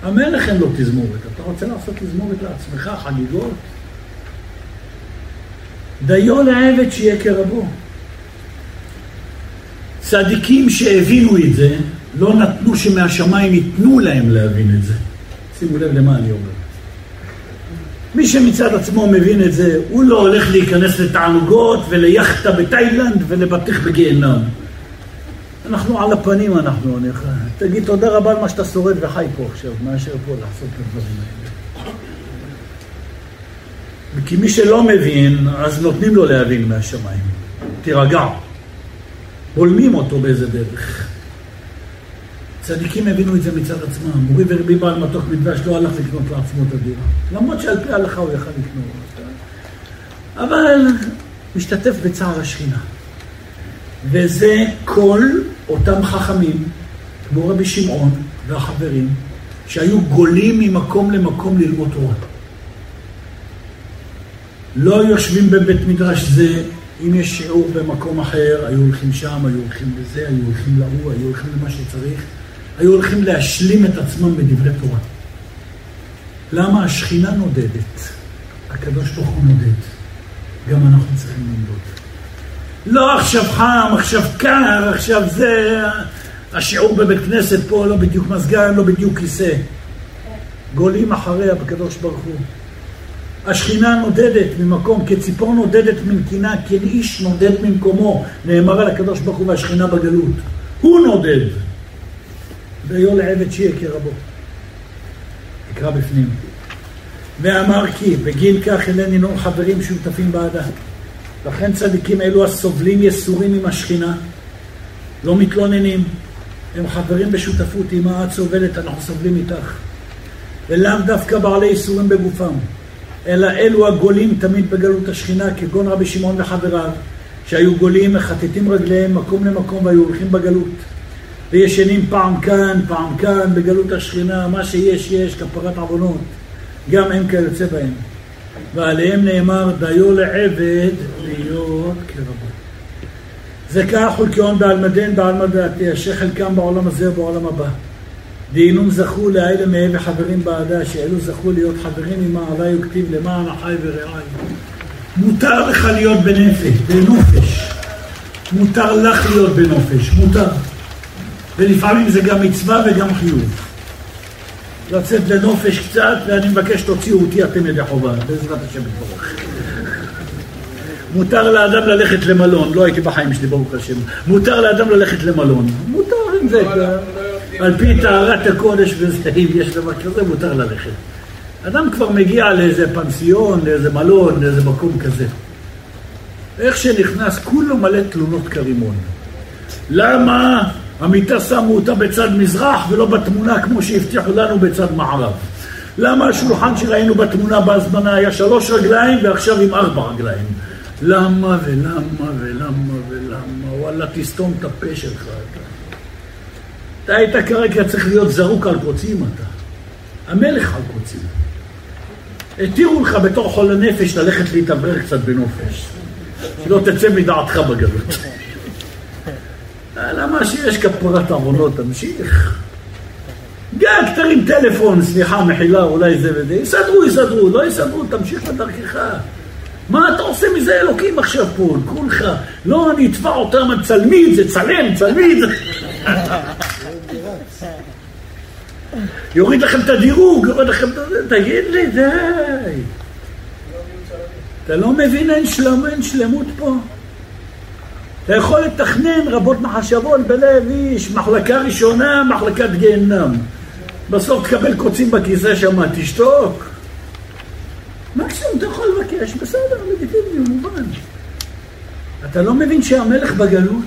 המלך אין לו תזמורת. אתה רוצה לעשות תזמורת לעצמך, חגיגות? דיו לעבד שיהיה כרבו. צדיקים שהבינו את זה, לא נתנו שמהשמיים ייתנו להם להבין את זה. שימו לב למה אני אומר. מי שמצד עצמו מבין את זה, הוא לא הולך להיכנס לתענוגות וליאכטה בתאילנד ולבטיח בגיהנם. אנחנו על הפנים, אנחנו, אני תגיד תודה רבה על מה שאתה שורד וחי פה עכשיו, מאשר פה לעשות את הדברים האלה. כי מי שלא מבין, אז נותנים לו להבין מהשמיים. תירגע. בולמים אותו באיזה דרך. צדיקים הבינו את זה מצד עצמם. מורי ורבי בעל מתוק מדבש לא הלך לקנות לעצמו את הדירה. למרות שעל פי ההלכה הוא יכל לקנות. אבל משתתף בצער השכינה. וזה כל אותם חכמים, כמו רבי שמעון והחברים, שהיו גולים ממקום למקום ללמוד תורה. לא יושבים בבית מדרש זה, אם יש שיעור במקום אחר, היו הולכים שם, היו הולכים לזה, היו הולכים להוא, היו הולכים למה שצריך, היו הולכים להשלים את עצמם בדברי תורה. למה השכינה נודדת? הקדוש ברוך הוא נודד. גם אנחנו צריכים לנדוד. לא עכשיו חם, עכשיו קר, עכשיו זה, השיעור בבית כנסת פה לא בדיוק מזגן, לא בדיוק כיסא. גולים אחריה בקדוש ברוך הוא. השכינה נודדת ממקום, כציפור נודדת מנקינה, כן איש נודד ממקומו, נאמר על הקדוש ברוך הוא והשכינה בגלות. הוא נודד. ויו לעבד שיהיה כרבו. נקרא בפנים. ואמר כי בגין כך אלה נינון חברים שותפים בעדה. לכן צדיקים אלו הסובלים יסורים עם השכינה, לא מתלוננים, הם חברים בשותפות עמה את סובלת, אנחנו סובלים איתך. ולאו דווקא בעלי ייסורים בגופם, אלא אלו הגולים תמיד בגלות השכינה, כגון רבי שמעון וחבריו, שהיו גולים, מחטטים רגליהם מקום למקום והיו הולכים בגלות. וישנים פעם כאן, פעם כאן, בגלות השכינה, מה שיש יש, כפרת עוונות. גם הם כיוצא בהם. ועליהם נאמר, דיו לעבד להיות כרבו. זה כך ולכהון בעלמדן בעלמא דעתי, אשר חלקם בעולם הזה ובעולם הבא. דהינום זכו לאלה מהם וחברים בעדה, שאלו זכו להיות חברים עם עלי וכתיב למען אחי ורעי. מותר לך להיות בנפש, בנופש. מותר לך להיות בנופש, מותר. ולפעמים זה גם מצווה וגם חיוב. לצאת לנופש קצת, ואני מבקש תוציאו אותי אתם ידי חובה, בעזרת השם יתברך. מותר לאדם ללכת למלון, לא הייתי בחיים שלי ברוך השם, מותר לאדם ללכת למלון, מותר עם זה, לא, לא על פי טהרת הקודש וזה, אם יש דבר כזה, מותר ללכת. אדם כבר מגיע לאיזה פנסיון, לאיזה מלון, לאיזה מקום כזה. איך שנכנס, כולו מלא תלונות כרימון. למה המיטה שמו אותה בצד מזרח ולא בתמונה כמו שהבטיחו לנו בצד מערב. למה השולחן שראינו בתמונה בהזמנה היה שלוש רגליים ועכשיו עם ארבע רגליים? למה ולמה ולמה ולמה? וואלה, תסתום את הפה שלך אתה. אתה היית כרגע צריך להיות זרוק על קוצים אתה. המלך על קוצים. התירו לך בתור חולה נפש ללכת להתאוורר קצת בנופש. שלא תצא מדעתך בגלות. למה שיש כפרת עוונות, תמשיך. גג, תרים טלפון, סליחה, מחילה, אולי זה וזה, יסדרו, יסדרו, לא יסדרו, תמשיך לדרכך. מה אתה עושה מזה אלוקים עכשיו פה, כולך? לא, אני אתבע אותם, צלמי את זה, צלם, צלמי את זה. יוריד לכם את הדירוג, יוריד לכם את זה, תגיד לי, די. אתה לא מבין, אין שלם, אין שלמות פה. אתה יכול לתכנן רבות מחשבות בלב איש, מחלקה ראשונה, מחלקת גיהנם. בסוף תקבל קוצים בכיסא שם, תשתוק. מקסימום אתה יכול לבקש, בסדר, לגיטימי, מובן. אתה לא מבין שהמלך בגלות?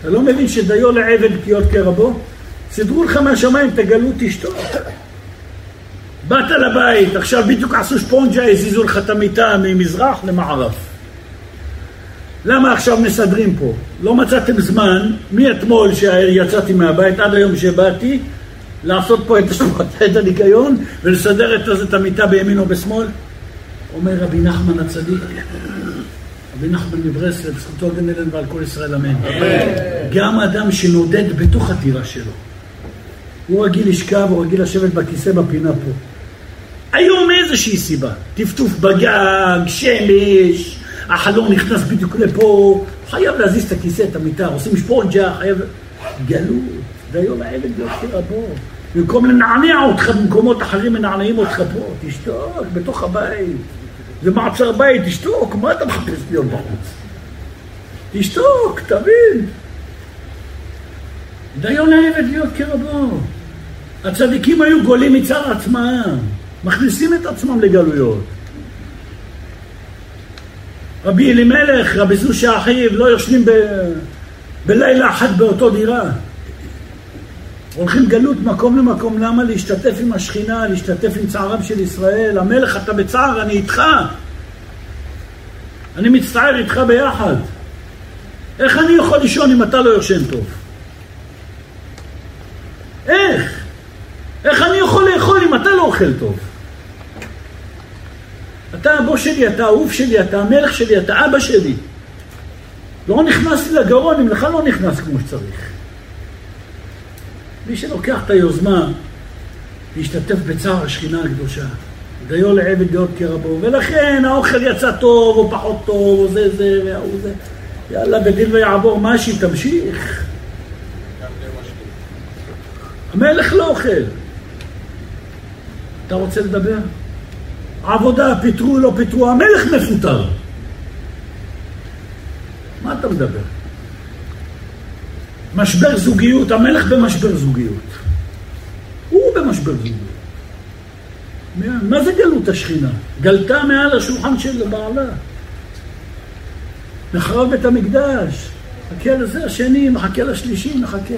אתה לא מבין שדיו לעבד פגיעות כרבו? סידרו לך מהשמיים את הגלות, תשתוק. באת לבית, עכשיו בדיוק עשו שפונג'ה, הזיזו לך את המיטה ממזרח למערב. למה עכשיו מסדרים פה? לא מצאתם זמן, מאתמול שיצאתי מהבית עד היום שבאתי, לעשות פה את, את הניקיון ולסדר את, את המיטה בימין או בשמאל? אומר רבי נחמן הצדיק, רבי נחמן מברסלב, זכותו גן עדן ועל כל ישראל אמן. גם אדם שנודד בתוך הטירה שלו, הוא רגיל לשכב, הוא רגיל לשבת בכיסא בפינה פה. היום מאיזושהי סיבה, טפטוף בגג, שמש, החלום נכנס בדיוק לפה, חייב להזיז את הכיסא, את המיטה, עושים שפונג'ה, חייב... גלות, והיום העבד יוצא פה. במקום לנענע אותך במקומות אחרים, מנענעים אותך פה. תשתוק, בתוך הבית. זה מעצר בית, תשתוק, מה אתה מחפש להיות בחוץ? תשתוק, תבין. דיו לעבד להיות כרבו. הצדיקים היו גולים מצד עצמם, מכניסים את עצמם לגלויות. רבי אלימלך, רבי זושה אחיו, לא יושבים ב... בלילה אחת באותו דירה. הולכים גלות מקום למקום, למה? להשתתף עם השכינה, להשתתף עם צערם של ישראל. המלך, אתה בצער, אני איתך. אני מצטער איתך ביחד. איך אני יכול לישון אם אתה לא יושן טוב? איך? איך אני יכול לאכול אם אתה לא אוכל טוב? אתה הבוס שלי, אתה האהוב שלי, אתה המלך שלי, אתה אבא שלי. לא נכנס לי לגרון אם לך לא נכנס כמו שצריך. מי שלוקח את היוזמה להשתתף בצער השכינה הקדושה, דיו לעבד להיות כרבו, ולכן האוכל יצא טוב או פחות טוב, או זה זה והוא זה, יאללה בדין ויעבור משי, תמשיך. המלך לא אוכל. אתה רוצה לדבר? עבודה, פיטרו, לא פיטרו, המלך מפוטר. מה אתה מדבר? משבר זוגיות, המלך במשבר זוגיות. הוא במשבר זוגיות. מה זה גלות השכינה? גלתה מעל השולחן של בעלה. נחרב בית המקדש, מחכה לזה השני, מחכה לשלישי, מחכה.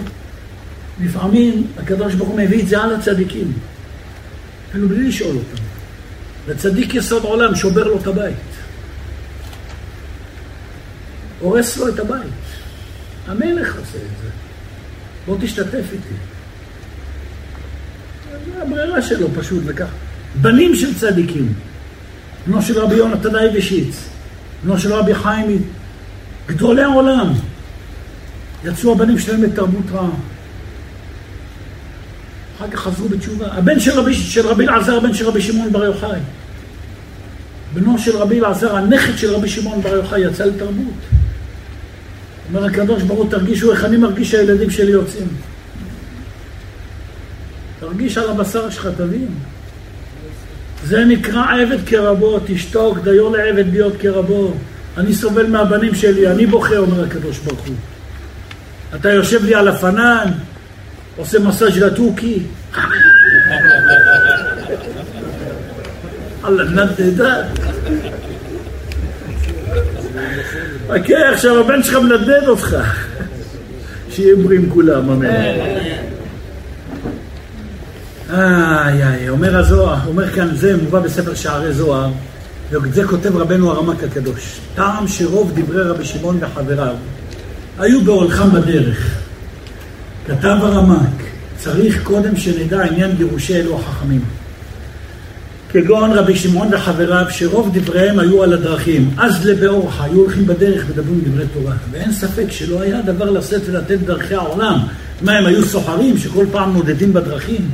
לפעמים הקדוש ברוך הוא מביא את זה על הצדיקים, אפילו בלי לשאול אותם. לצדיק יסוד עולם שובר לו את הבית. הורס לו את הבית. המלך עושה את זה. בוא תשתתף איתי. זה הברירה שלו פשוט, וכך. בנים של צדיקים. בנו של רבי יונתן אייבשיץ, בנו של רבי חיים, גדולי העולם. יצאו הבנים שלהם לתרבות רעה. אחר כך חזרו בתשובה. הבן של רבי, של רבי אלעזר, הבן של רבי שמעון בר יוחאי. בנו של רבי אלעזר, הנכד של רבי שמעון בר יוחאי, יצא לתרבות. אומר הקדוש ברוך הוא, תרגישו איך אני מרגיש שהילדים שלי יוצאים. תרגיש על הבשר שלך, תבין. זה נקרא עבד כרבו, תשתוק, דיו לעבד להיות כרבו. אני סובל מהבנים שלי, אני בוכה, אומר הקדוש ברוך הוא. אתה יושב לי על הפנן, עושה מסאז' לתוכי. אללה נדדה. חכה, עכשיו הבן שלך מנדנד אותך. שיהיה בריאים כולם, אמן. איי איי, אומר הזוהר, אומר כאן, זה מובא בספר שערי זוהר, ואת זה כותב רבנו הרמק הקדוש. טעם שרוב דברי רבי שמעון וחבריו היו בהולכם בדרך. כתב הרמק, צריך קודם שנדע עניין גירושי אלו החכמים. כגון רבי שמעון וחבריו, שרוב דבריהם היו על הדרכים. אז לבאורחה, היו הולכים בדרך מדברים דברי תורה. ואין ספק שלא היה דבר לשאת ולתת דרכי העולם. מה, הם היו סוחרים שכל פעם נודדים בדרכים?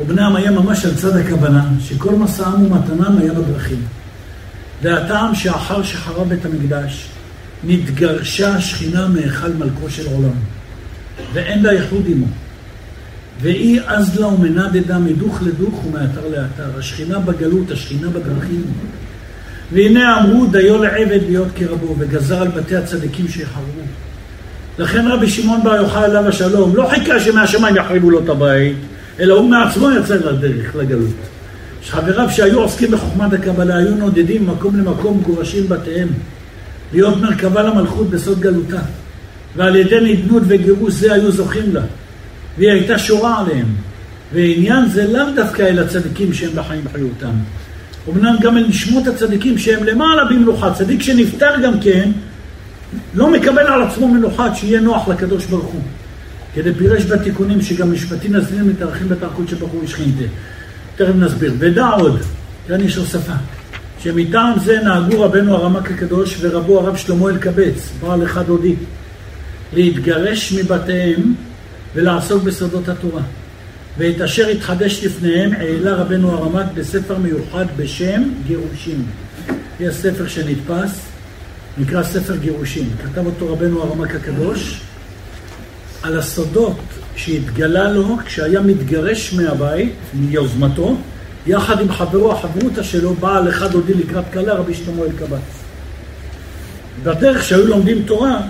ובנם היה ממש על צד הכוונה, שכל מסעם ומתנם היה בדרכים. והטעם שאחר שחרב בית המקדש, נתגרשה השכינה מהיכל מלכו של עולם, ואין לה ייחוד עמו. ואי אז לה ומנדדה מדוך לדוך ומאתר לאתר. השכינה בגלות, השכינה בדרכים. והנה אמרו דיו לעבד להיות כרבו, וגזר על בתי הצדיקים שיחרבו. לכן רבי שמעון בר יוחאי עליו השלום לא חיכה שמהשמיים יחריבו לו את הבית, אלא הוא מעצמו יצא לדרך, לגלות. חבריו שהיו עוסקים בחוכמת הקבלה היו נודדים ממקום למקום גורשים בתיהם, להיות מרכבה למלכות בסוד גלותה, ועל ידי נדנות וגירוש זה היו זוכים לה. והיא הייתה שורה עליהם. ועניין זה לאו דווקא אל הצדיקים שהם בחיים חיותם. אמנם גם אל נשמות הצדיקים שהם למעלה במלוכה. צדיק שנפטר גם כן, לא מקבל על עצמו מנוחה שיהיה נוח לקדוש ברוך הוא. כדי פירש בתיקונים שגם משפטים נזלים מתארחים שברוך הוא השכינתה. תכף נסביר. ודע עוד, כאן יש הוספה, שמטעם זה נהגו רבנו הרמק הקדוש ורבו הרב שלמה אלקבץ, בעל אחד הודי, להתגרש מבתיהם ולעסוק בסודות התורה. ואת אשר התחדש לפניהם העלה רבנו הרמק בספר מיוחד בשם גירושים. יש ספר שנדפס, נקרא ספר גירושים. כתב אותו רבנו הרמק הקדוש על הסודות שהתגלה לו כשהיה מתגרש מהבית, מיוזמתו, יחד עם חברו, החברותא שלו, בעל אחד הודי לקראת כלה, רבי שלמה אלקבץ. בדרך שהיו לומדים תורה,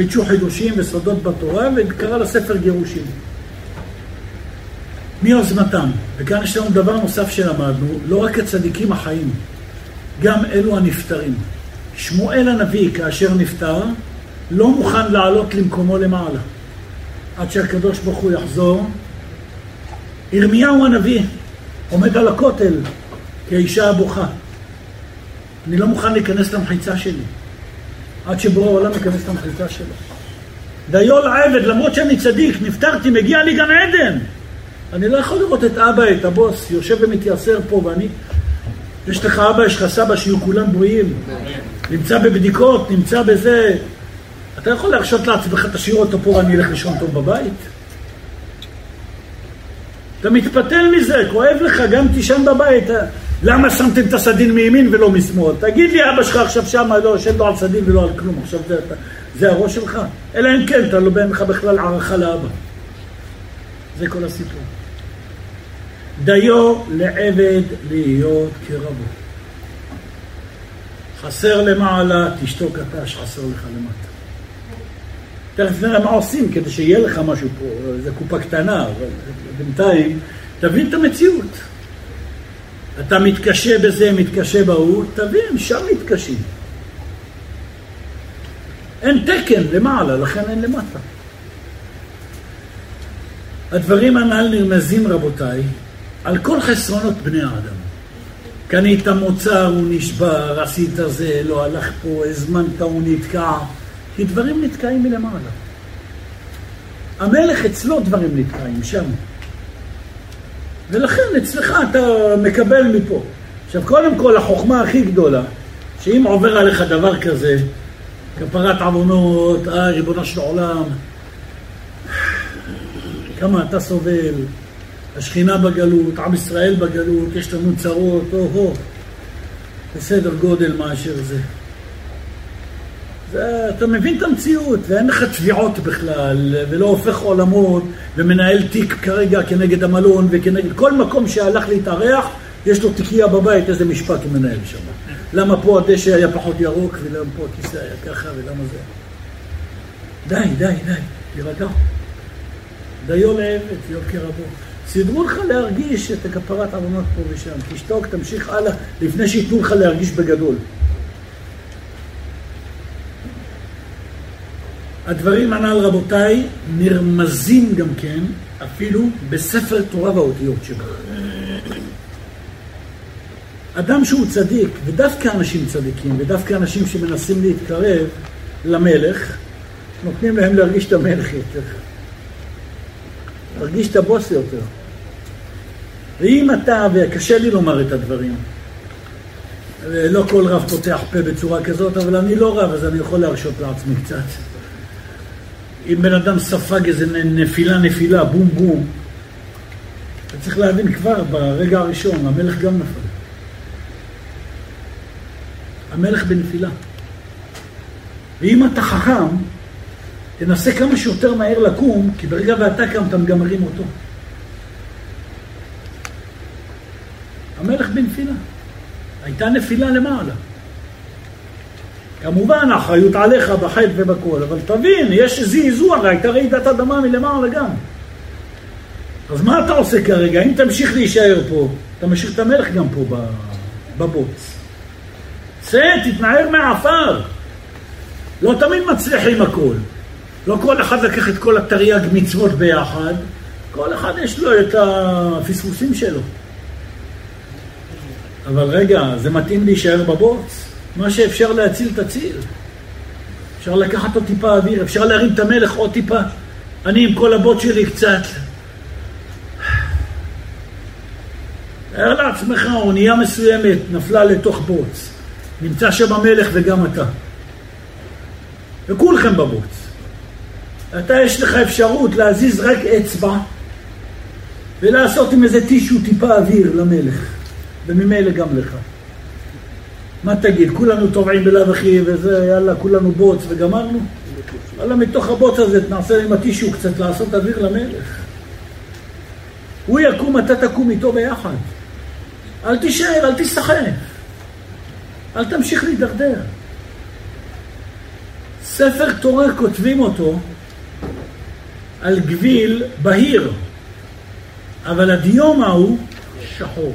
חידשו חידושים וסודות בתורה, וקרא לספר גירושים. מיוזמתם. וכאן יש לנו דבר נוסף שלמדנו, לא רק הצדיקים החיים, גם אלו הנפטרים, שמואל הנביא, כאשר נפטר, לא מוכן לעלות למקומו למעלה, עד שהקדוש ברוך הוא יחזור. ירמיהו הנביא עומד על הכותל כאישה הבוכה. אני לא מוכן להיכנס למחיצה שלי, עד שבורא העולם ייכנס למחיצה שלו. דיו לעבד, למרות שאני צדיק, נפטרתי, מגיע לי גן עדן. אני לא יכול לראות את אבא, את הבוס, יושב ומתייסר פה, ואני... יש לך אבא, יש לך סבא, שיהיו כולם בריאים. נמצא בבדיקות, נמצא בזה. אתה יכול להרשות לעצמך, תשאיר אותו פה ואני אלך לישון טוב בבית? אתה מתפתל מזה, כואב לך, גם תישן בבית. למה שמתם את הסדין מימין ולא משמאל? תגיד לי, אבא שלך עכשיו שמה לא יושב לו על סדין ולא על כלום, עכשיו זה, זה הראש שלך? אלא אם כן, אתה לא בא לך בכלל הערכה לאבא. זה כל הסיפור. דיו לעבד להיות כרבו. חסר למעלה, תשתוק אתה שחסר לך למטה. תכף נראה מה עושים כדי שיהיה לך משהו פה, זו קופה קטנה, אבל בינתיים תבין את המציאות. אתה מתקשה בזה, מתקשה בהוא, תבין, שם מתקשים. אין תקן למעלה, לכן אין למטה. הדברים הנ"ל נרמזים, רבותיי, על כל חסרונות בני האדם. קנית מוצר, הוא נשבר, עשית זה, לא הלך פה, הזמנת, הוא נתקע. כי דברים נתקעים מלמעלה. המלך אצלו דברים נתקעים, שם. ולכן אצלך אתה מקבל מפה. עכשיו, קודם כל, החוכמה הכי גדולה, שאם עובר עליך דבר כזה, כפרת עוונות, אה, ריבונו של עולם, כמה אתה סובל, השכינה בגלות, עם ישראל בגלות, יש לנו צרות, או-הו, בסדר גודל מאשר זה. אתה מבין את המציאות, ואין לך תביעות בכלל, ולא הופך עולמות, ומנהל תיק כרגע כנגד המלון, וכנגד כל מקום שהלך להתארח, יש לו תיקייה בבית, איזה משפט הוא מנהל שם. למה פה הדשא היה פחות ירוק, ולמה פה הכיסא היה ככה, ולמה זה... די, די, די, תירגע. דיו לעבד, להיות כרבו. סידרו לך להרגיש את הכפרת עוונות פה ושם. תשתוק, תמשיך הלאה, לפני שייתנו לך להרגיש בגדול. הדברים הנ"ל, רבותיי, נרמזים גם כן, אפילו בספר תורה והאותיות שבו. אדם שהוא צדיק, ודווקא אנשים צדיקים, ודווקא אנשים שמנסים להתקרב למלך, נותנים להם להרגיש את המלך יותר. להרגיש את הבוס יותר. ואם אתה, וקשה לי לומר את הדברים, לא כל רב פותח פה בצורה כזאת, אבל אני לא רב, אז אני יכול להרשות לעצמי קצת. אם בן אדם ספג איזה נפילה נפילה, בום בום, אתה צריך להבין כבר ברגע הראשון, המלך גם נפל. המלך בנפילה. ואם אתה חכם, תנסה כמה שיותר מהר לקום, כי ברגע ואתה קם אתה גם מרים אותו. המלך בנפילה. הייתה נפילה למעלה. כמובן, האחריות עליך בחטא ובכל, אבל תבין, יש זעזוע, הייתה רעידת אדמה מלמעלה גם. אז מה אתה עושה כרגע? אם תמשיך להישאר פה, אתה משאיר את המלך גם פה בבוץ. צא, תתנער מהעפר. לא תמיד מצליחים הכל. לא כל אחד לקח את כל התרי"ג מצוות ביחד, כל אחד יש לו את הפספוסים שלו. אבל רגע, זה מתאים להישאר בבוץ? מה שאפשר להציל, תציל. אפשר לקחת עוד טיפה אוויר, אפשר להרים את המלך עוד טיפה. אני עם כל הבוט שלי קצת. תאר לעצמך, אונייה מסוימת נפלה לתוך בוץ. נמצא שם המלך וגם אתה. וכולכם בבוץ. אתה יש לך אפשרות להזיז רק אצבע ולעשות עם איזה טישו טיפה אוויר למלך, וממילא גם לך. מה תגיד, כולנו טובעים בלאו הכי וזה, יאללה, כולנו בוץ וגמרנו? יאללה, מתוך הבוץ הזה נעשה עם הטישו קצת לעשות אוויר למלך. הוא יקום, אתה תקום איתו ביחד. אל תישאר, אל תסחף. אל תמשיך להידרדר. ספר תורה כותבים אותו על גביל בהיר, אבל הדיומה הוא שחור.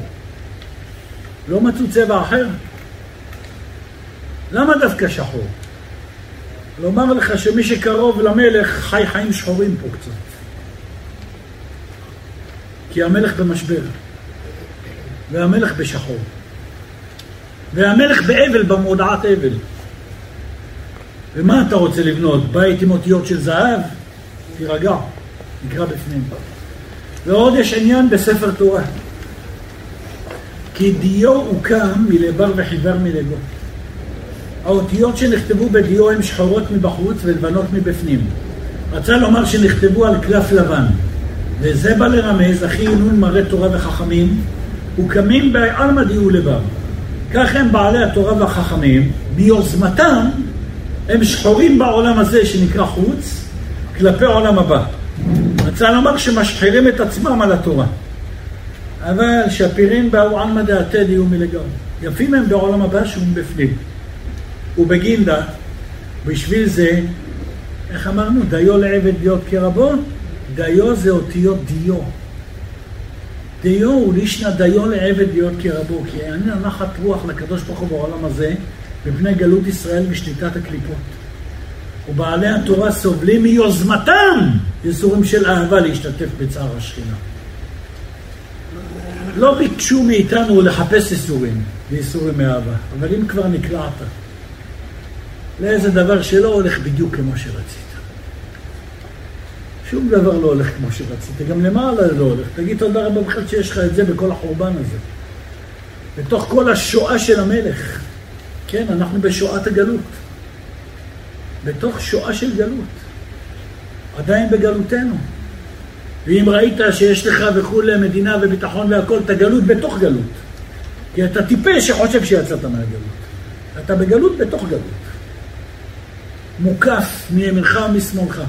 לא מצאו צבע אחר. למה דווקא שחור? לומר לך שמי שקרוב למלך חי חיים שחורים פה קצת. כי המלך במשבר, והמלך בשחור, והמלך באבל, במודעת אבל. ומה אתה רוצה לבנות? בית עם אותיות של זהב? תירגע, נקרא בפנים. ועוד יש עניין בספר תורה. כי דיו הוקם מלבר וחיבר מלבו. האותיות שנכתבו בדיו הן שחורות מבחוץ ולבנות מבפנים. רצה לומר שנכתבו על קלף לבן. וזה בא לרמז, אחי נון מראה תורה וחכמים, וקמים בעלמא דיו לבב. כך הם בעלי התורה והחכמים, ביוזמתם הם שחורים בעולם הזה שנקרא חוץ, כלפי עולם הבא. רצה לומר שמשחירים את עצמם על התורה. אבל שפירים באו עלמא דעתי דיו מלגמרי. יפים הם בעולם הבא שהוא בפנים. ובגינדה, בשביל זה, איך אמרנו? דיו לעבד להיות כרבו? דיו זה אותיות דיו. דיו הוא לישנא דיו לעבד להיות כרבו, כי אין נחת רוח לקדוש ברוך הוא בעולם הזה, מפני גלות ישראל ושליטת הקליפות. ובעלי התורה סובלים מיוזמתם ייסורים של אהבה להשתתף בצער השכינה. לא ביקשו מאיתנו לחפש ייסורים, וייסורים מאהבה, אבל אם כבר נקלעת לאיזה דבר שלא הולך בדיוק כמו שרצית. שום דבר לא הולך כמו שרצית, גם למעלה לא הולך. תגיד תודה רבה בכלל שיש לך את זה בכל החורבן הזה. בתוך כל השואה של המלך. כן, אנחנו בשואת הגלות. בתוך שואה של גלות. עדיין בגלותנו. ואם ראית שיש לך וכולי מדינה וביטחון והכל, אתה גלות בתוך גלות. כי אתה טיפש שחושב שיצאת מהגלות. אתה בגלות בתוך גלות. מוקף מימינך ומשמאלך.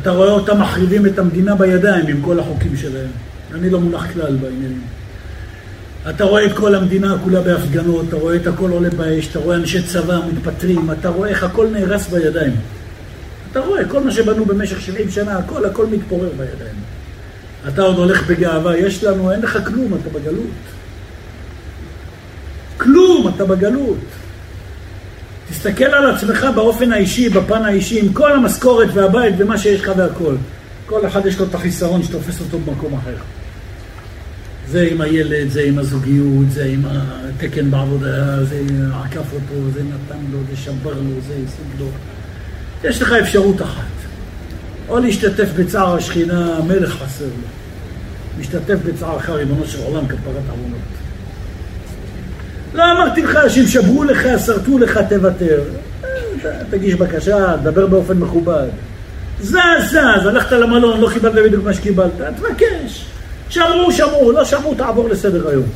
אתה רואה אותם מחריבים את המדינה בידיים עם כל החוקים שלהם. אני לא מונח כלל בעניינים. אתה רואה את כל המדינה כולה בהפגנות, אתה רואה את הכל עולה באש, אתה רואה אנשי צבא מתפטרים, אתה רואה איך הכל נהרס בידיים. אתה רואה, כל מה שבנו במשך 70 שנה, הכל, הכל מתפורר בידיים. אתה עוד הולך בגאווה, יש לנו, אין לך כלום, אתה בגלות. כלום, אתה בגלות. תסתכל על עצמך באופן האישי, בפן האישי, עם כל המשכורת והבית ומה שיש לך והכל. כל אחד יש לו את החיסרון שתופס אותו במקום אחר. זה עם הילד, זה עם הזוגיות, זה עם התקן בעבודה, זה עקף אותו, זה נתן לו, זה שבר לו, זה השיג לו. יש לך אפשרות אחת. או להשתתף בצער השכינה, המלך חסר לו. משתתף בצערך, ריבונו של עולם, כפרת עוונות. לא אמרתי לך שאם שברו לך, שרטו לך, תוותר. תגיש בקשה, תדבר באופן מכובד. זז, זז, הלכת למלון, לא קיבלת בדיוק מה שקיבלת, תבקש. שמעו, שמעו, לא שמעו, תעבור לסדר היום.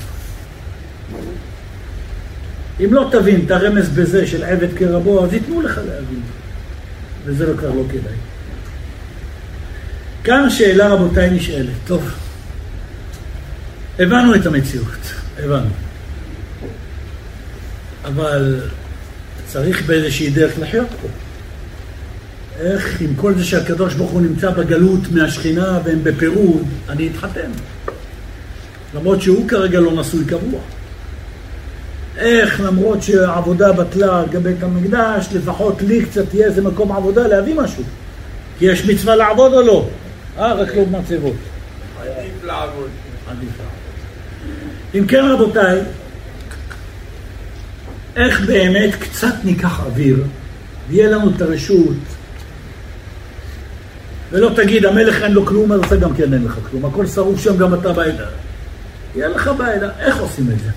אם לא תבין את הרמז בזה של עבד כרבו, אז ייתנו לך להבין. וזה לא כבר לא כדאי. כאן שאלה רבותיי נשאלת. טוב, הבנו את המציאות, הבנו. אבל צריך באיזושהי דרך לחיות פה. איך עם כל זה שהקדוש ברוך הוא נמצא בגלות מהשכינה והם בפירוד, אני אתחתן. למרות שהוא כרגע לא נשוי קבוע. איך למרות שהעבודה בטלה על גבי בית המקדש, לפחות לי קצת תהיה איזה מקום עבודה להביא משהו. כי יש מצווה לעבוד או לא? אה, רק לא במצבות. עדיף לעבוד. עדיף לעבוד. אם כן רבותיי, איך באמת קצת ניקח אוויר ויהיה לנו את הרשות ולא תגיד, המלך אין לו כלום, אז אתה גם כן אין לך כלום. הכל שרוף שם, גם אתה בעדה. יהיה לך בעדה. איך עושים את זה?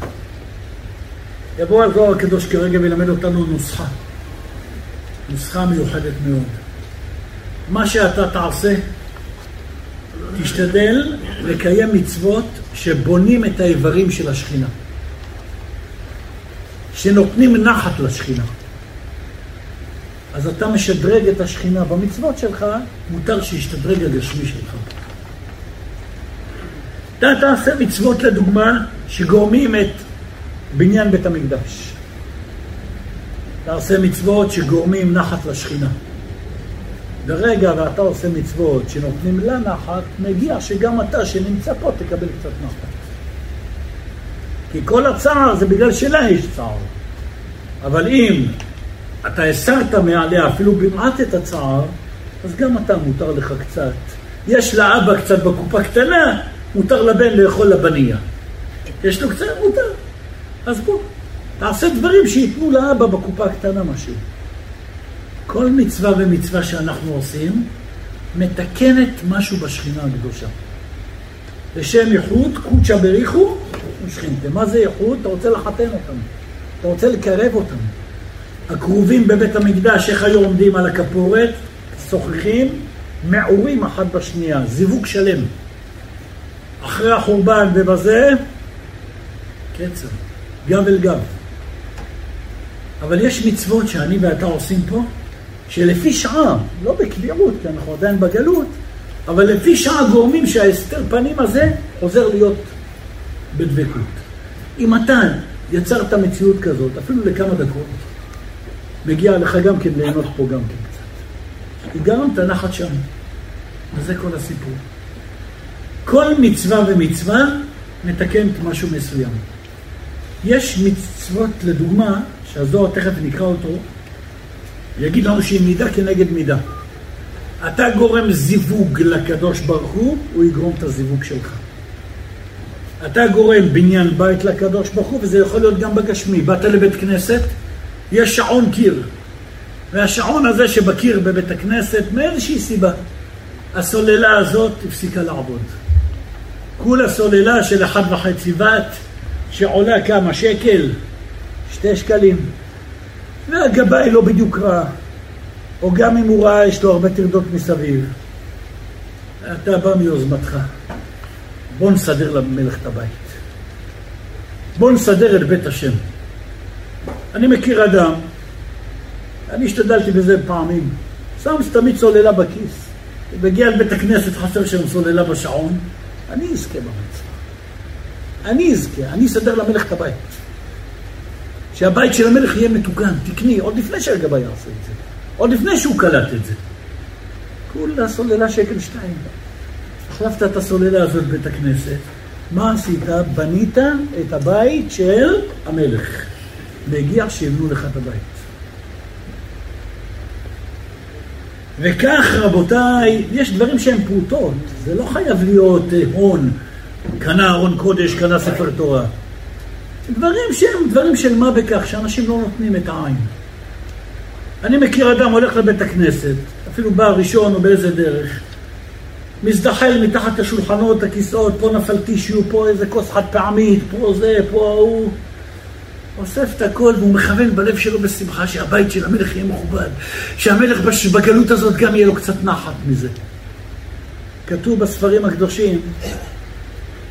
יבוא הזוהר הקדוש כרגע וילמד אותנו נוסחה. נוסחה מיוחדת מאוד. מה שאתה תעשה, תשתדל לקיים מצוות שבונים את האיברים של השכינה. שנותנים נחת לשכינה. אז אתה משדרג את השכינה. במצוות שלך מותר שישתדרג הגשמי שלך. אתה תעשה מצוות לדוגמה שגורמים את בניין בית המקדש. תעשה מצוות שגורמים נחת לשכינה. ברגע ואתה עושה מצוות שנותנים לה נחת, מגיע שגם אתה שנמצא פה תקבל קצת נחת. כי כל הצער זה בגלל שלה יש צער. אבל אם אתה הסרת מעליה אפילו במעט את הצער, אז גם אתה מותר לך קצת. יש לאבא קצת בקופה קטנה, מותר לבן לאכול לבנייה. יש לו קצת, מותר. אז בוא, תעשה דברים שייתנו לאבא בקופה הקטנה משהו. כל מצווה ומצווה שאנחנו עושים, מתקנת משהו בשכינה הקדושה. לשם ייחוד, קודשא בריחו ושכינתה. מה זה ייחוד? אתה רוצה לחתן אותם, אתה רוצה לקרב אותם. הקרובים בבית המקדש, איך היו עומדים על הכפורת, שוחחים, מעורים אחת בשנייה, זיווג שלם. אחרי החורבן ובזה, קצר, גב אל גב. אבל יש מצוות שאני ואתה עושים פה, שלפי שעה, לא בקביעות, כי אנחנו עדיין בגלות, אבל לפי שעה גורמים שההסתר פנים הזה עוזר להיות בדבקות. אם אתה יצרת מציאות כזאת, אפילו לכמה דקות, מגיע לך גם כן ליהנות פה גם כן קצת. גרמת נחת שם, וזה כל הסיפור. כל מצווה ומצווה מתקנת משהו מסוים. יש מצוות, לדוגמה, שהזוהר תכף נקרא אותו, יגיד לנו שהיא מידה כנגד מידה. אתה גורם זיווג לקדוש ברוך הוא, הוא יגרום את הזיווג שלך. אתה גורם בניין בית לקדוש ברוך הוא, וזה יכול להיות גם בגשמי. באת לבית כנסת, יש שעון קיר. והשעון הזה שבקיר בבית הכנסת, מאיזושהי סיבה, הסוללה הזאת הפסיקה לעבוד. כולה סוללה של אחד וחצי ואט, שעולה כמה שקל? שתי שקלים. והגבאי לא בדיוק רע, או גם אם הוא רע, יש לו הרבה טרדות מסביב. אתה בא מיוזמתך. בוא נסדר למלך את הבית. בוא נסדר את בית השם. אני מכיר אדם, אני השתדלתי בזה פעמים, שם תמיד סוללה בכיס. מגיע לבית הכנסת, חסר שם סוללה בשעון, אני אזכה במצווה. אני אזכה, אני אסדר למלך את הבית. שהבית של המלך יהיה מתוקן, תקני, עוד לפני שהגבאי יעשה את זה. עוד לפני שהוא קלט את זה. כולה סוללה שקל שתיים. החלפת את הסוללה הזאת בבית הכנסת, מה עשית? בנית את הבית של המלך. והגיע שיבנו לך את הבית. וכך, רבותיי, יש דברים שהם פרוטות, זה לא חייב להיות אה, הון, קנה ארון קודש, קנה ספר תורה. דברים שהם דברים של מה בכך, שאנשים לא נותנים את העין. אני מכיר אדם הולך לבית הכנסת, אפילו בא ראשון או באיזה דרך, מזדחל מתחת השולחנות, הכיסאות, פה נפל טישיו, פה איזה כוס חד פעמית, פה זה, פה ההוא. אוסף את הכל והוא מכוון בלב שלו בשמחה שהבית של המלך יהיה מכובד, שהמלך בגלות הזאת גם יהיה לו קצת נחת מזה. כתוב בספרים הקדושים,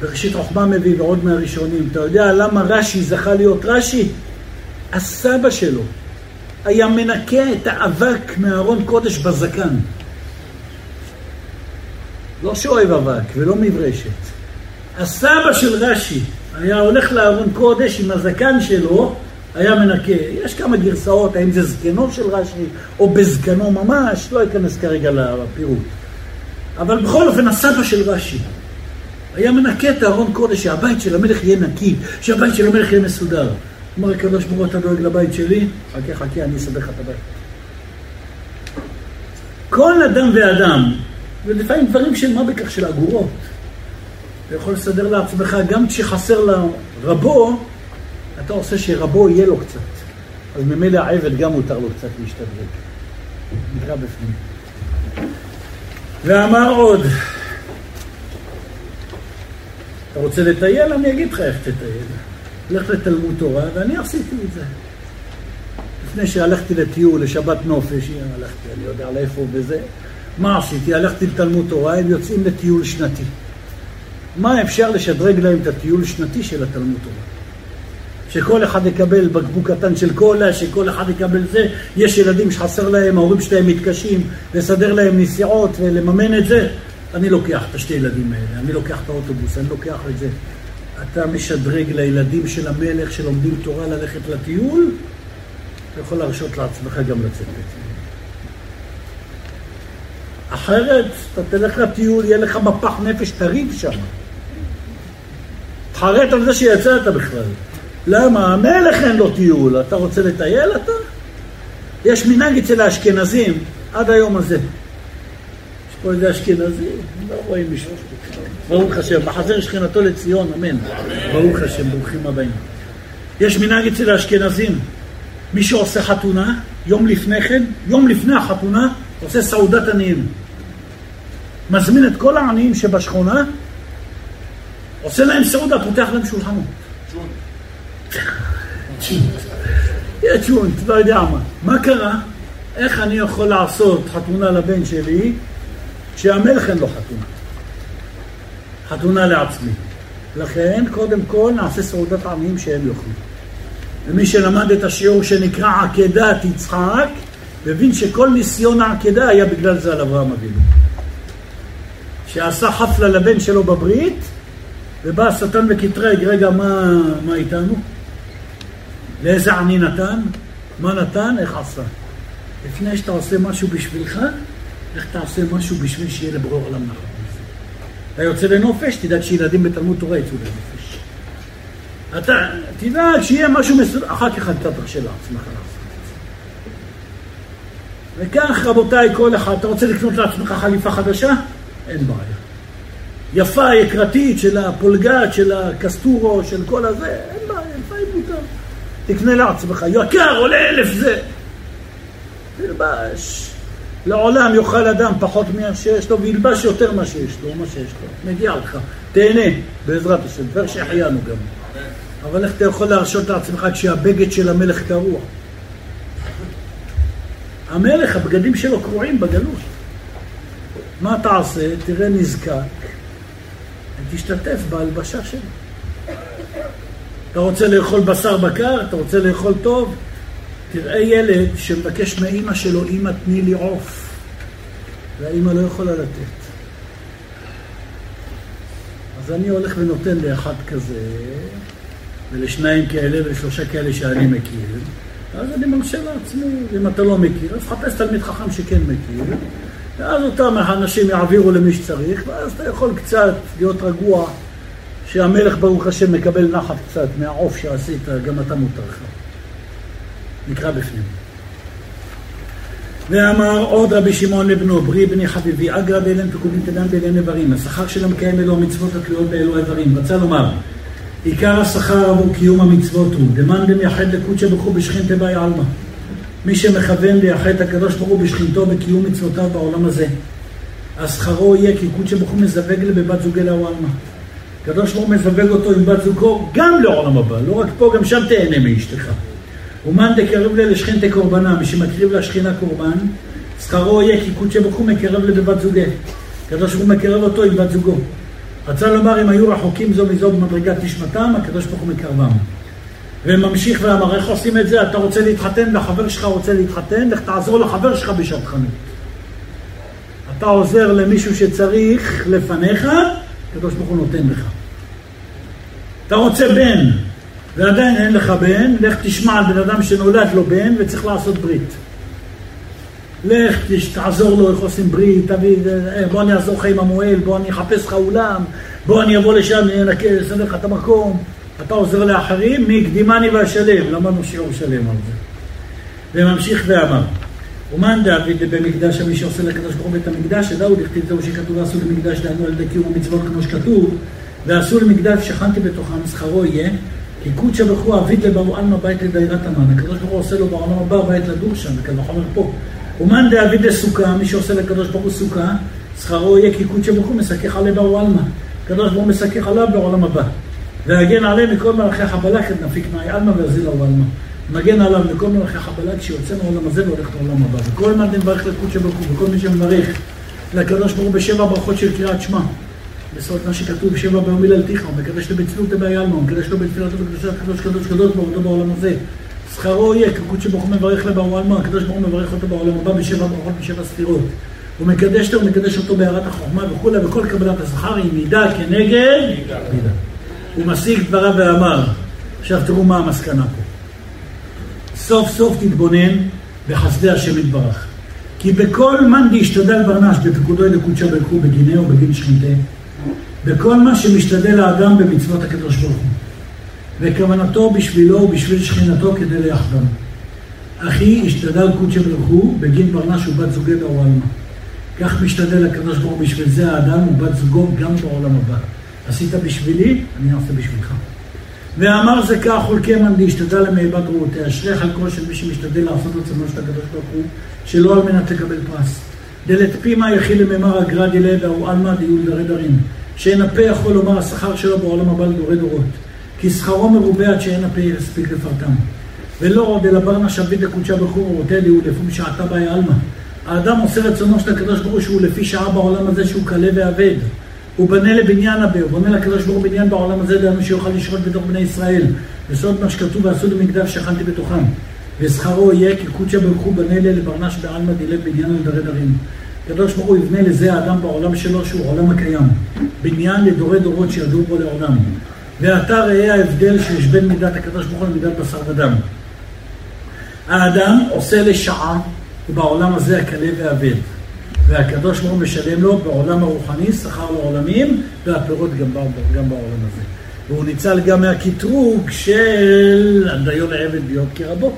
בראשית חוכמה מביא ועוד מהראשונים, אתה יודע למה רש"י זכה להיות רש"י? הסבא שלו היה מנקה את האבק מארון קודש בזקן. לא שאוהב אבק ולא מברשת. הסבא של רש"י היה הולך לארון קודש עם הזקן שלו, היה מנקה. יש כמה גרסאות, האם זה זקנו של רש"י או בזקנו ממש, לא אכנס כרגע לפירוט. אבל בכל אופן, הסבא של רש"י היה מנקה את הארון קודש, שהבית של המלך יהיה נקי, שהבית של המלך יהיה מסודר. אמר הקדוש ברוך הוא, אתה דואג לבית שלי? חכה, חכה, אני אסבך לך את הבית. כל אדם ואדם, ולפעמים דברים של מה בכך של אגורות, אתה יכול לסדר לעצמך, גם כשחסר לרבו, אתה עושה שרבו יהיה לו קצת. אז ממילא העבד גם מותר לו קצת להשתדרג. נקרא בפנים. ואמר עוד, אתה רוצה לטייל? אני אגיד לך איך תטייל. לך לתלמוד תורה, ואני עשיתי את זה. לפני שהלכתי לטיול, לשבת נופש, הלכתי, אני יודע לאיפה וזה, מה עשיתי? הלכתי לתלמוד תורה, הם יוצאים לטיול שנתי. מה אפשר לשדרג להם את הטיול השנתי של התלמוד תורה? שכל אחד יקבל בקבוק קטן של קולה, שכל אחד יקבל זה. יש ילדים שחסר להם, ההורים שלהם מתקשים לסדר להם נסיעות ולממן את זה. אני לוקח את השתי ילדים האלה, אני לוקח את האוטובוס, אני לוקח את זה. אתה משדרג לילדים של המלך שלומדים תורה ללכת לטיול, אתה יכול להרשות לעצמך גם לצאת לטיול. אחרת, אתה תלך לטיול, יהיה לך מפח נפש, תריב שם. תחרט על זה שיצאת בכלל. למה? המלך אין לו טיול, אתה רוצה לטייל אתה? יש מנהג אצל האשכנזים, עד היום הזה. פה איזה אשכנזי, לא רואים מישהו. ברוך השם, בחזר שכינתו לציון, אמן. ברוך השם, ברוכים הבאים. יש מנהג אצל האשכנזים, מי שעושה חתונה, יום לפני כן, יום לפני החתונה, עושה סעודת עניים. מזמין את כל העניים שבשכונה, עושה להם סעודה, פותח להם שולחנות. יהיה צ'ונט, לא יודע מה. מה קרה? איך אני יכול לעשות חתונה לבן שלי כשהמלך אין לו חתונה? חתונה לעצמי. לכן, קודם כל נעשה סעודת עניים שהם יאכלו. ומי שלמד את השיעור שנקרא עקדת יצחק, מבין שכל ניסיון העקדה היה בגלל זה על אברהם אבינו. שעשה חפלה לבן שלו בברית, ובא השטן וקטרג, רגע, מה, מה איתנו? לאיזה עני נתן? מה נתן? איך עשה? לפני שאתה עושה משהו בשבילך, איך תעשה משהו בשביל שיהיה לברור עולם נכון. אתה יוצא לנופש, תדאג שילדים בתלמוד תורה יצאו לנופש. אתה תדאג שיהיה משהו מסודר, אחר כך אתה תרשה לעצמך לעשות את זה. וכך, רבותיי, כל אחד, אתה רוצה לקנות לעצמך חליפה חדשה? אין בעיה. יפה, יקרתית, של הפולגת, של הקסטורו, של כל הזה, אין בעיה, לפעמים מותר. תקנה לעצמך, יקר, עולה אלף זה. תלבש. לעולם יאכל אדם פחות ממה שיש לו, וילבש יותר ממה שיש לו, מה שיש לו. מגיע לך. תהנה, בעזרת השם, דבר שהחיינו גם. אבל איך אתה יכול להרשות לעצמך כשהבגד של המלך קרוע? המלך, הבגדים שלו קרועים בגלות. מה תעשה? תראה נזקק, ותשתתף בהלבשה שלו. אתה רוצה לאכול בשר בקר? אתה רוצה לאכול טוב? תראה ילד שמבקש מאימא שלו, אימא תני לי עוף, והאימא לא יכולה לתת. אז אני הולך ונותן לאחד כזה, ולשניים כאלה ולשלושה כאלה שאני מכיר, ואז אני מרשה לעצמי, אם אתה לא מכיר, אז חפש תלמיד חכם שכן מכיר, ואז אותם האנשים יעבירו למי שצריך, ואז אתה יכול קצת להיות רגוע שהמלך ברוך השם מקבל נחת קצת מהעוף שעשית, גם אתה מותר לך. נקרא בפנים. ואמר עוד רבי שמעון לבנו, ברי בני חביבי, אגרא באלן פקודים תדן באלן איברים, השכר של המקיים אלו המצוות התלויות באלו איברים. רצה לומר, עיקר השכר עבור קיום המצוות הוא, דמאן דמייחד לקודשא ברוך בשכין תבאי עלמא. מי שמכוון לייחד את הקדוש ברוך הוא בשכינתו בקיום מצוותיו בעולם הזה. אז שכרו יהיה כי קודשא ברוך הוא מזווג לבבת זוגי לאו עלמא. הקדוש ברוך הוא מזווג אותו עם בת זוגו גם לעולם הבא, לא רק פה, גם שם תהנה מאשתך. ומאן דקרב לה לשכינתה קורבנה, מי שמקריב לשכינה קורבן, שכרו יהיה כי קודשא ברוך הוא מקרב לבבת זוגי. הקדוש ברוך הוא מקרב אותו עם בת זוגו. רצה לומר אם היו רחוקים זו מזו במדרגת נשמתם, הקדוש ברוך הוא מקרבם. וממשיך ואמר, איך עושים את זה? אתה רוצה להתחתן והחבר שלך רוצה להתחתן, לך תעזור לחבר שלך בשטחנות. אתה עוזר למישהו שצריך לפניך, הקדוש ברוך הוא נותן לך. אתה רוצה בן, ועדיין אין לך בן, לך תשמע על בן אדם שנולד לו בן וצריך לעשות ברית. לך תעזור לו איך עושים ברית, תביא, אה, בוא אני אעזור לך עם המועל, בוא אני אחפש לך אולם, בוא אני אבוא לשם, אני אסדר לך את המקום. אתה עוזר לאחרים, מי הקדימני ואשלם, למדנו שיעור שלם על זה. וממשיך ואמר, ומאן דוד במקדש מי שעושה לקדוש ברוך הוא בית המקדש, ידעו לכתיב זהו שכתוב ועשו למקדש דענו על ידי קיום המצוות כמו שכתוב, ועשו למקדש שכנתי בתוכם, שכרו יהיה, ברוך הוא אביד לברו עלמא בית לדיירת המן, הקדוש ברוך הוא עושה לו בעולם הבא בית לדור שם, וקל וחומר פה. ומאן דאביד לסוכה, מי שעושה לקדוש ברוך הוא סוכה, שכרו יהיה כי קודשא ברוך הוא מסכך עלי ברו עלמא, הקדוש ברוך הוא מסכך עליו בעולם הבא. והגן עליהם מכל מלאכי חבלה כד נפיק מאי עלמא ויזיל לו עלמא. מגן עליו מכל מלאכי חבלה כשיוצא מעולם הזה והולך לעולם הבא. וכל נברך לקודשא ברוך הוא, וכל מי שמברך לקדוש ברוך הוא בשבע ברכות של קריאת שמע. בסוד מה שכתוב, שבע ביום היללתיך, הוא מקדש לבצלות דבעי עלמא, הוא מקדש לו בתפילתו וקדושת קדוש קדוש קדוש בעבודו בעולם הזה. שכרו יהיה, כקודשא ברוך הוא מברך לברו עלמא, הקדוש ברוך הוא מברך אותו בעולם הבא בשבע ברכות בשבע ספירות. הוא מקדש אותו, הוא מקדש אותו בהערת החוכמה וכולי, וכל קבלת השכר היא מידה כנגד מידה. הוא משיג דבריו ואמר, עכשיו תראו מה המסקנה פה. סוף סוף תתבונן בחסדי השם יתברך. כי בכל מאן דשתדל ברנש בפקודו לקודשא ברוך הוא בגינהו ובגין שכינתה, בכל מה שמשתדל האדם במצוות הקדוש ברוך הוא. וכוונתו בשבילו ובשביל שכינתו כדי ליחדם. אחי השתדל קודשא ברוך הוא בגין ברנש ובת זוגי בעולמה. כך משתדל הקדוש ברוך הוא בשביל זה האדם ובת זוגו גם בעולם הבא. עשית בשבילי, אני אעשה בשבילך. ואמר זה כך ולקמן להשתדל למאבד רעותי. אשריך כל של מי שמשתדל לעשות רצונו של הקדוש ברוך הוא, שלא על מנת לקבל פרס. דלת פימה יחיל לממר אגרד ילד ההוא עלמא דיול דרי דרים. שאין הפה יכול לומר השכר שלו בעולם הבא לדורי דורות. כי שכרו מרובה עד שאין הפה יספיק לפרטם. ולא עוד אלא ברנה שביט לקודשה ברוך הוא ורותי לי ולפי שעתה באי עלמא. האדם עושה רצונו של הקדוש ברוך הוא לפי שעה בעולם הזה שהוא קלה ואבד. הוא בנה לבניין הבא, הוא בונה לקדוש ברוך הוא בניין בעולם הזה, דהיינו שיוכל לשרות בתוך בני ישראל. וסוד מה שכתוב ועשו לי מקדש שכנתי בתוכם. ושכרו יהיה כי קודשא ברוך הוא בנה לי לברנש בעלמא דילב בניין לדרי דרים. הקדוש ברוך הוא יבנה לזה האדם בעולם שלו שהוא עולם הקיים. בניין לדורי דורות שידעו בו לעולם. ועתה ראה ההבדל שיש בין מידת הקדוש ברוך הוא למידת בשר ודם. האדם עושה לשעה, ובעולם הזה הקלה והאבד. והקדוש ברוך הוא משלם לו בעולם הרוחני שכר לעולמים, והפירות גם, גם בעולם הזה. והוא ניצל גם מהקטרוג של דיו לעבד להיות כרבו,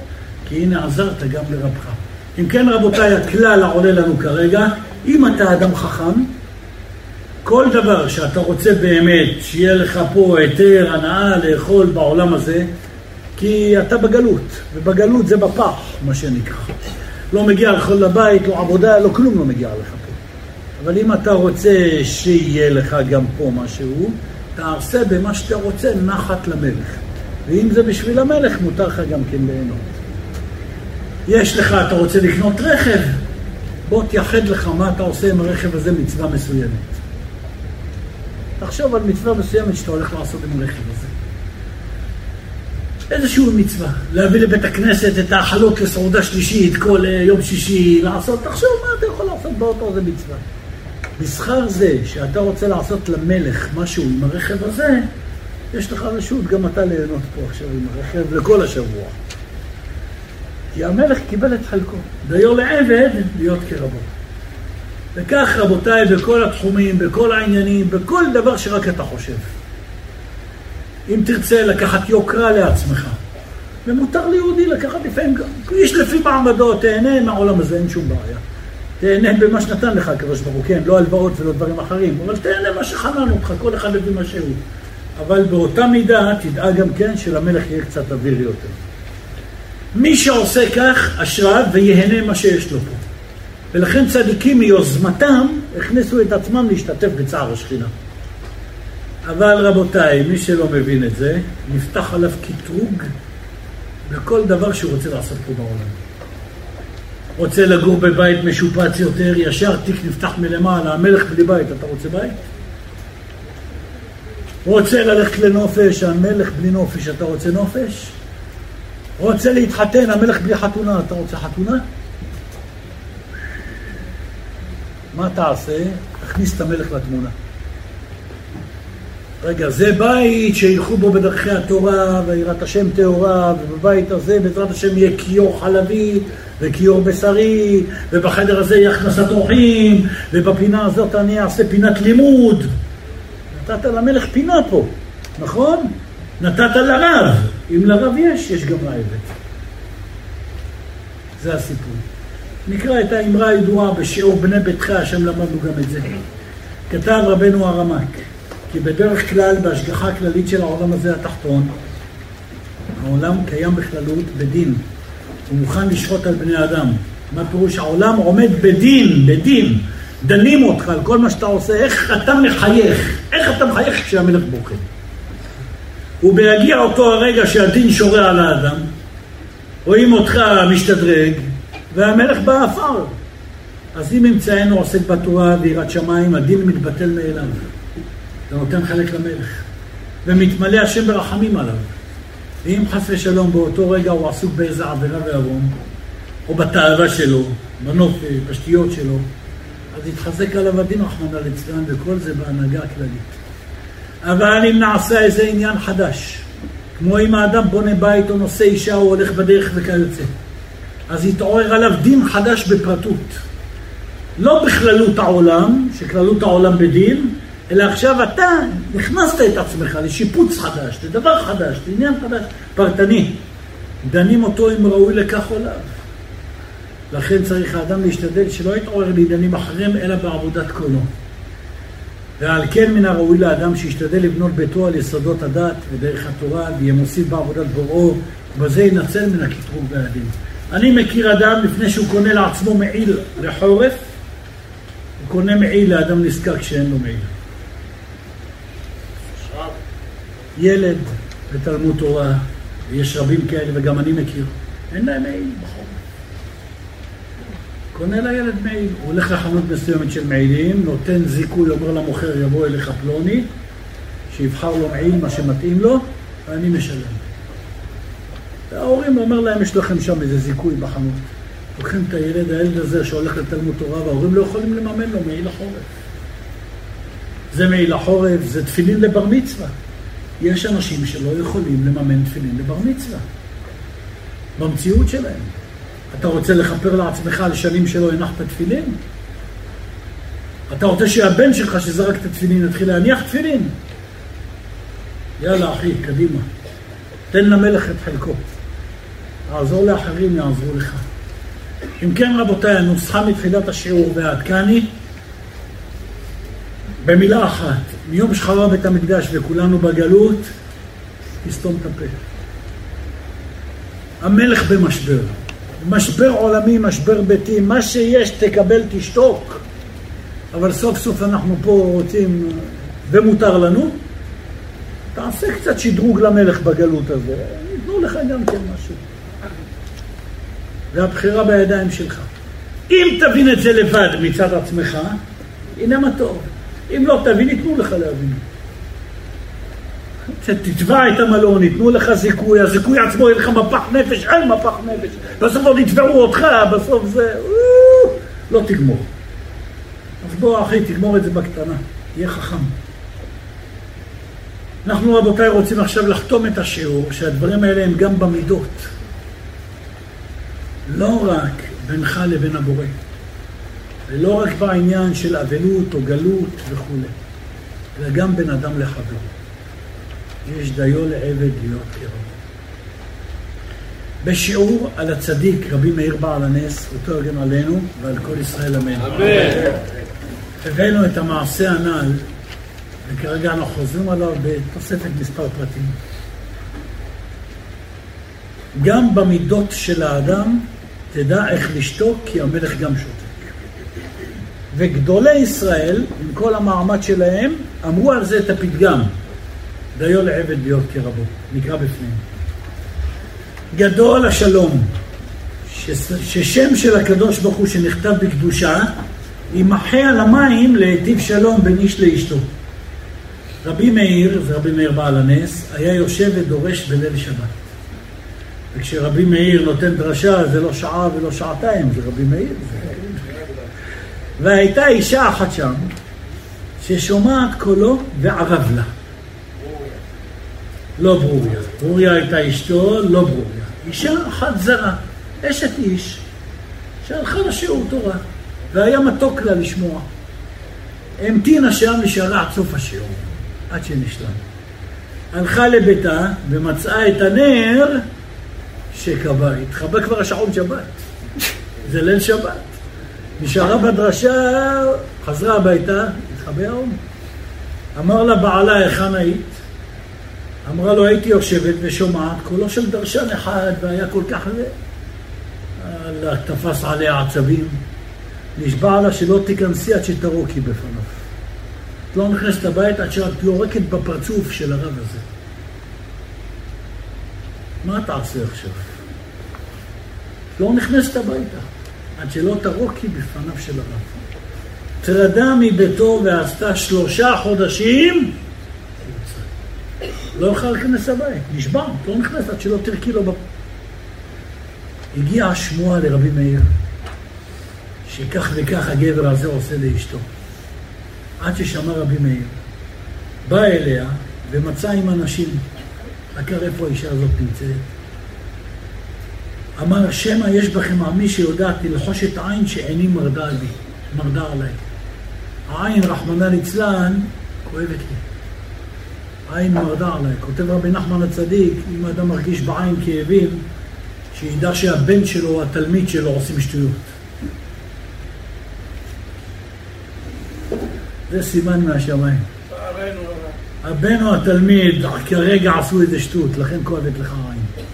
כי הנה עזרת גם לרבך. אם כן רבותיי, הכלל העולה לנו כרגע, אם אתה אדם חכם, כל דבר שאתה רוצה באמת שיהיה לך פה היתר, הנאה לאכול בעולם הזה, כי אתה בגלות, ובגלות זה בפח, מה שנקרא. לא מגיע לך לבית, לא עבודה, לא כלום לא מגיע לך פה. אבל אם אתה רוצה שיהיה לך גם פה משהו, תעשה במה שאתה רוצה נחת למלך. ואם זה בשביל המלך, מותר לך גם כן ליהנות. יש לך, אתה רוצה לקנות רכב, בוא תייחד לך מה אתה עושה עם הרכב הזה מצווה מסוימת. תחשוב על מצווה מסוימת שאתה הולך לעשות עם הרכב הזה. איזושהי מצווה, להביא לבית הכנסת את האכלות לסעודה שלישית כל אה, יום שישי, לעשות, תחשוב מה אתה יכול לעשות באותו זה מצווה. בשכר זה שאתה רוצה לעשות למלך משהו עם הרכב הזה, יש לך רשות גם אתה ליהנות פה עכשיו עם הרכב לכל השבוע. כי המלך קיבל את חלקו. דיו לעבד להיות כרבו. וכך רבותיי, בכל התחומים, בכל העניינים, בכל דבר שרק אתה חושב. אם תרצה לקחת יוקרה לעצמך, ומותר ליהודי לקחת לפעמים, איש לפי מעמדו, תהנה מהעולם הזה, אין שום בעיה. תהנה במה שנתן לך הקדוש ברוך הוא, כן, לא הלוואות ולא דברים אחרים, אבל תהנה מה שחנן אותך, כל אחד לפי מה שהוא. אבל באותה מידה תדאג גם כן שלמלך יהיה קצת אוויר יותר. מי שעושה כך, אשריו ויהנה מה שיש לו פה. ולכן צדיקים מיוזמתם הכניסו את עצמם להשתתף בצער השכינה. אבל רבותיי, מי שלא מבין את זה, נפתח עליו קטרוג בכל דבר שהוא רוצה לעשות פה בעולם. רוצה לגור בבית משופץ יותר, ישר תיק נפתח מלמעלה, המלך בלי בית, אתה רוצה בית? רוצה ללכת לנופש, המלך בלי נופש, אתה רוצה נופש? רוצה להתחתן, המלך בלי חתונה, אתה רוצה חתונה? מה תעשה? תכניס את המלך לתמונה. רגע, זה בית שילכו בו בדרכי התורה ויראת השם טהורה, ובבית הזה בעזרת השם יהיה כיור חלבי וכיור בשרי, ובחדר הזה יהיה הכנסת אורחים, ובפינה הזאת אני אעשה פינת לימוד. נתת למלך פינה פה, נכון? נתת לרב. אם לרב יש, יש גם לעבד. זה הסיפור. נקרא את האמרה הידועה בשיעור בני ביתך, השם למדנו גם את זה. כתב רבנו הרמק, כי בדרך כלל בהשגחה הכללית של העולם הזה התחתון, העולם קיים בכללות בדין, הוא מוכן לשחוט על בני אדם. מה פירוש? העולם עומד בדין, בדין. דנים אותך על כל מה שאתה עושה, איך אתה מחייך, איך אתה מחייך כשהמלך בוכה. ובהגיע אותו הרגע שהדין שורה על האדם, רואים אותך משתדרג, והמלך באפר. אז אם מצאנו עוסק בתורה ויראת שמיים, הדין מתבטל מאליו. זה נותן חלק למלך. ומתמלא השם ברחמים עליו. ואם חס ושלום באותו רגע הוא עסוק באיזה עבירה ועוון, או בתאווה שלו, בנופש, בשתיות שלו, אז יתחזק עליו הדין רחמנא ליצלן, וכל זה בהנהגה הכללית. אבל אם נעשה איזה עניין חדש, כמו אם האדם בונה בית או נושא אישה או הולך בדרך וכיוצא, אז יתעורר עליו דין חדש בפרטות. לא בכללות העולם, שכללות העולם בדין, אלא עכשיו אתה נכנסת את עצמך לשיפוץ חדש, לדבר חדש, לעניין חדש, פרטני. דנים אותו אם ראוי לכך או לאו. לכן צריך האדם להשתדל שלא יתעורר לעניינים אחרים, אלא בעבודת קולו. ועל כן מן הראוי לאדם שישתדל לבנות ביתו על יסודות הדת ודרך התורה, ויהיה מוסיף בעבודת בוראו, ובזה ינצל מן הקטרוג והדין. אני מכיר אדם, לפני שהוא קונה לעצמו מעיל לחורף, הוא קונה מעיל לאדם נזקק שאין לו מעיל. ילד בתלמוד תורה, ויש רבים כאלה, וגם אני מכיר, אין להם מעיל בחורף. קונה לילד מעיל, הוא הולך לחנות מסוימת של מעילים, נותן זיכוי, אומר למוכר, יבוא אליך פלוני, שיבחר לו מעיל, מה שמתאים לו, ואני משלם. וההורים אומר להם, יש לכם שם איזה זיכוי בחנות. לוקחים את הילד, הילד הזה שהולך לתלמוד תורה, וההורים לא יכולים לממן לו מעיל החורף. זה מעיל החורף, זה תפילין לבר מצווה. יש אנשים שלא יכולים לממן תפילין לבר מצווה. במציאות שלהם. אתה רוצה לכפר לעצמך על שנים שלא הנחת תפילין? אתה רוצה שהבן שלך שזרק את התפילין יתחיל להניח תפילין? יאללה אחי, קדימה. תן למלך את חלקו. תעזור לאחרים, יעזרו לך. אם כן, רבותיי, הנוסחה מתחילת השיעור ועד כאן היא במילה אחת, מיום שחרר בית המקדש וכולנו בגלות, תסתום את הפה. המלך במשבר. משבר עולמי, משבר ביתי, מה שיש תקבל, תשתוק. אבל סוף סוף אנחנו פה רוצים, ומותר לנו, תעשה קצת שדרוג למלך בגלות הזה, ייתנו לך גם כן משהו. והבחירה בידיים שלך. אם תבין את זה לבד מצד עצמך, הנה מה טוב. אם לא תבין, ייתנו לך להבין. תתבע את המלון, ייתנו לך זיכוי, הזיכוי עצמו יהיה לך מפח נפש, אין מפח נפש. בסוף עוד יתבעו אותך, בסוף זה... לא תגמור. אז בוא אחי, תגמור את זה בקטנה, תהיה חכם. אנחנו רבותיי רוצים עכשיו לחתום את השיעור, שהדברים האלה הם גם במידות. לא רק בינך לבין הבורא, ולא רק בעניין של אבלות או גלות וכולי, אלא גם בין אדם לחברו. יש דיו לעבד להיות קרוב. בשיעור על הצדיק, רבי מאיר בעל הנס, אותו יגן עלינו ועל כל ישראל אמן. אמן. הבאנו את המעשה הנ"ל, וכרגע אנחנו חוזרים עליו בתוספת מספר פרטים. גם במידות של האדם תדע איך לשתוק, כי המלך גם שותק. וגדולי ישראל, עם כל המעמד שלהם, אמרו על זה את הפתגם. דיו לעבד להיות כרבו, נקרא בפנים. גדול השלום, ששם של הקדוש ברוך הוא שנכתב בקדושה, יימחה על המים להיטיב שלום בין איש לאשתו. רבי מאיר, זה רבי מאיר בעל הנס, היה יושב ודורש בליל שבת. וכשרבי מאיר נותן דרשה, זה לא שעה ולא שעתיים, זה רבי מאיר. והייתה אישה אחת שם, ששומעת קולו וערב לה. לא ברוריה. ברוריה הייתה אשתו, לא ברוריה. אישה אחת זרה, אשת איש, שהלכה לשיעור תורה, והיה מתוק לה לשמוע. המתינה שם ושאלה עד סוף השיעור, עד שנשלם. הלכה לביתה ומצאה את הנר שכבה. התחבא כבר השעון שבת. זה ליל שבת. נשארה בדרשה, חזרה הביתה, התחבא העון. אמר לה בעלה, היכן היית? אמרה לו, הייתי יושבת ושומעת קולו של דרשן אחד, והיה כל כך. אללה, תפס עליה עצבים. נשבע לה שלא תיכנסי עד שתרוקי בפניו. את לא נכנסת הביתה עד שאת יורקת בפרצוף של הרב הזה. מה תעשה עכשיו? לא נכנסת הביתה, עד שלא תרוקי בפניו של הרב. טרדה מביתו ועשתה שלושה חודשים לא יוכל להיכנס לבית, נשבע, לא נכנס עד שלא תרקי לו בפ... הגיעה השמועה לרבי מאיר, שכך וכך הגבר הזה עושה לאשתו. עד ששמע רבי מאיר, בא אליה ומצא עם אנשים, עקר איפה האישה הזאת נמצאת. אמר, שמא יש בכם עמי שיודעת ללחוש את העין שעיני מרדה לי, מרדה עליי. העין, רחמנא ליצלן, כואבת לי. עין מרדה עליי. כותב רבי נחמן הצדיק, אם האדם מרגיש בעין כאבים, שידע שהבן שלו או התלמיד שלו עושים שטויות. זה סימן מהשמיים. הבן או התלמיד כרגע עשו איזה שטות, לכן כואבת לך עין.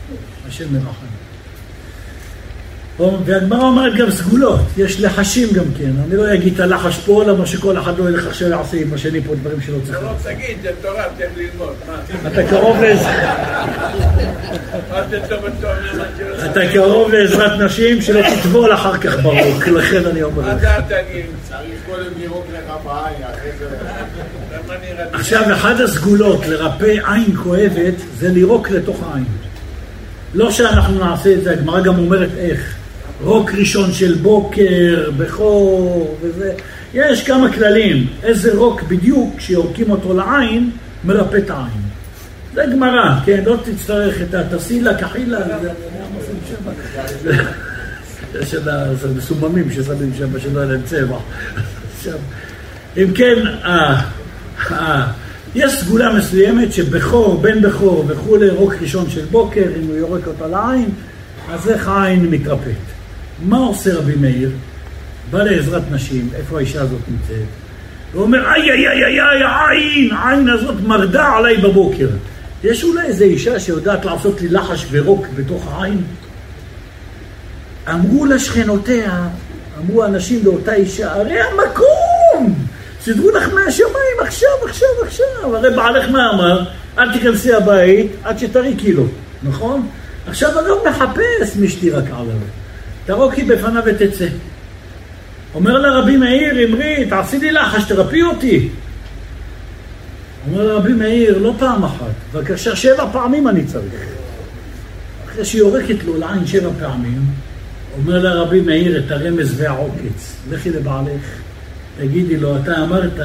השם מרחם. והגמרא אומרת גם סגולות, יש לחשים גם כן. אני לא אגיד את הלחש פה, למה שכל אחד לא ילך עכשיו יעשה עם השני פה דברים שלא צריך. לא תגיד, זה תורה, תן ללמוד. אתה קרוב אתה קרוב לעזרת נשים שלא תטבול אחר כך ברוק, לכן אני אומר לך. אתה תגיד, צריך קודם לירוק לך בעין, אחרי זה... עכשיו, אחת הסגולות לרפא עין כואבת זה לירוק לתוך העין. לא שאנחנו נעשה את זה, הגמרא גם אומרת איך. רוק ראשון של בוקר, בכור וזה. יש כמה כללים, איזה רוק בדיוק, כשיורקים אותו לעין, מרפא את העין. זה גמרא, כן? לא תצטרך את התסילה, כחילה, יש את המסוממים ששמים שם, שלא יהיה להם צבע. אם כן, אה, אה, יש סגולה מסוימת שבכור, בן בכור וכולי, רוק ראשון של בוקר, אם הוא יורק אותה לעין, אז איך העין מתרפאת. מה עושה רבי מאיר? בא לעזרת נשים, איפה האישה הזאת נמצאת? הוא אומר, איי איי איי איי העין, העין הזאת מרדה עליי בבוקר. יש אולי איזו אישה שיודעת לעשות לי לחש ורוק בתוך העין? אמרו לשכנותיה, אמרו אנשים לאותה אישה, הרי המקום! סידרו לך מהשמיים עכשיו, עכשיו, עכשיו. הרי בעלך מה אמר? אל תיכנסי הבית עד שתראי קילו, נכון? עכשיו הרב מחפש מי שתירק עליו. תרוקי בפניו ותצא. אומר לה רבי מאיר, אמרי, תעשי לי לחש, תרפי אותי. אומר לה רבי מאיר, לא פעם אחת, בבקשה, שבע פעמים אני צריך. אחרי שהיא יורקת לו לעין שבע פעמים, אומר לה רבי מאיר את הרמז והעוקץ, לכי לבעלך, תגידי לו, אתה אמרת,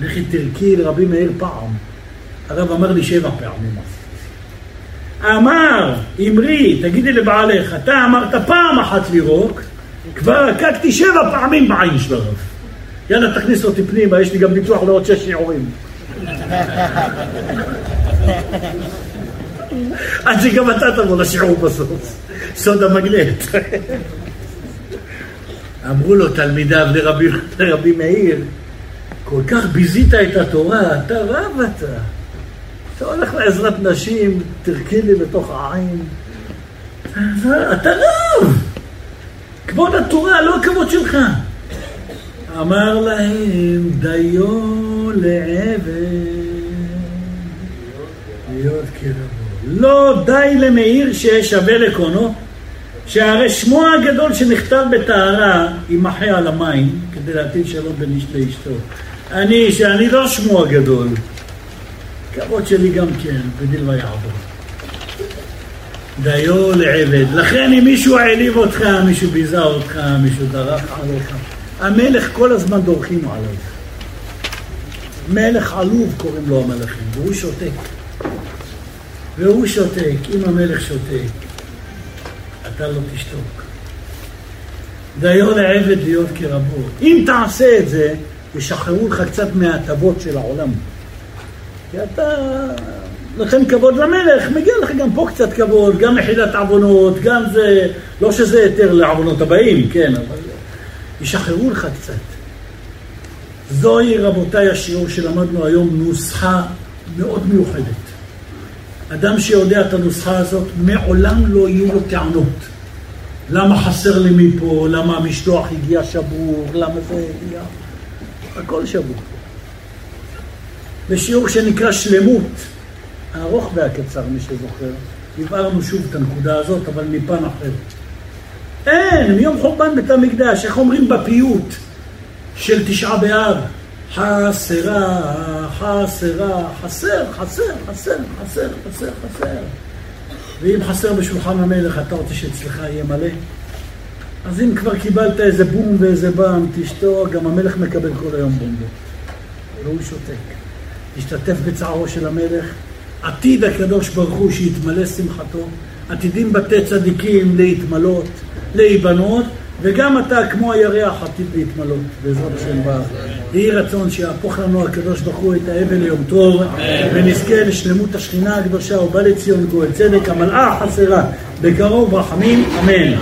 לכי תרקי לרבי מאיר פעם. הרב אמר לי שבע פעמים. אמר, אמרי, תגידי לבעלך, אתה אמרת פעם אחת לירוק, כבר רקקתי שבע פעמים בעין של הרב. יאללה, תכניס אותי פנימה, יש לי גם ביטוח לעוד שש שיעורים. עד שגם אתה תבוא לשיעור בסוף. סוד המגנט. אמרו לו תלמידיו לרבי, לרבי מאיר, כל כך ביזית את התורה, אתה רב אתה. אתה הולך לעזרת נשים, תרקי לי לתוך העין. אתה רב! כבוד התורה, לא הכבוד שלך. אמר להם, דיו לעבד. לא די למאיר ששווה לקונו, שהרי שמו הגדול שנכתב בטהרה יימחה על המים כדי להטיל שלום בין איש לאשתו. אני, שאני לא שמו הגדול, כבוד שלי גם כן, בדיל ויעבור. דיו לעבד. לכן אם מישהו העליב אותך, מישהו ביזה אותך, מישהו דרך עליך, המלך כל הזמן דורכים עליו. מלך עלוב קוראים לו המלכים, והוא שותק. והוא שותק, אם המלך שותק, אתה לא תשתוק. דיו לעבד להיות כרבו. אם תעשה את זה, ישחררו לך קצת מההטבות של העולם. כי אתה נותן כבוד למלך, מגיע לך גם פה קצת כבוד, גם מחילת עוונות, גם זה, לא שזה היתר לעוונות הבאים, כן, אבל ישחררו לך קצת. זוהי, רבותיי, השיעור שלמדנו היום, נוסחה מאוד מיוחדת. אדם שיודע את הנוסחה הזאת, מעולם לא יהיו לו טענות. למה חסר לי מפה, למה המשלוח הגיע שבור, למה זה הגיע... הכל שבור. בשיעור שנקרא שלמות, הארוך והקצר, מי שזוכר, הבהרנו שוב את הנקודה הזאת, אבל מפן אחר. אין, מיום חורבן בית המקדש, איך אומרים בפיוט של תשעה באב? חסרה, חסרה, חסר, חסר, חסר, חסר, חסר, חסר. ואם חסר בשולחן המלך, אתה רוצה שאצלך יהיה מלא? אז אם כבר קיבלת איזה בום ואיזה באם, תשתוק, גם המלך מקבל כל היום בומבו. והוא שותק. תשתתף בצערו של המלך. עתיד הקדוש ברוך הוא שיתמלא שמחתו. עתידים בתי צדיקים להתמלות, להיבנות, וגם אתה, כמו הירח, עתיד להתמלות, בעזרת השם ברך. יהי רצון שיהפוך לנו הקדוש ברוך הוא את האבל ליום טוב, ונזכה לשלמות השכינה הקדושה ובא לציון גואל צדק, המלאה חסרה, בקרוב רחמים, אמן.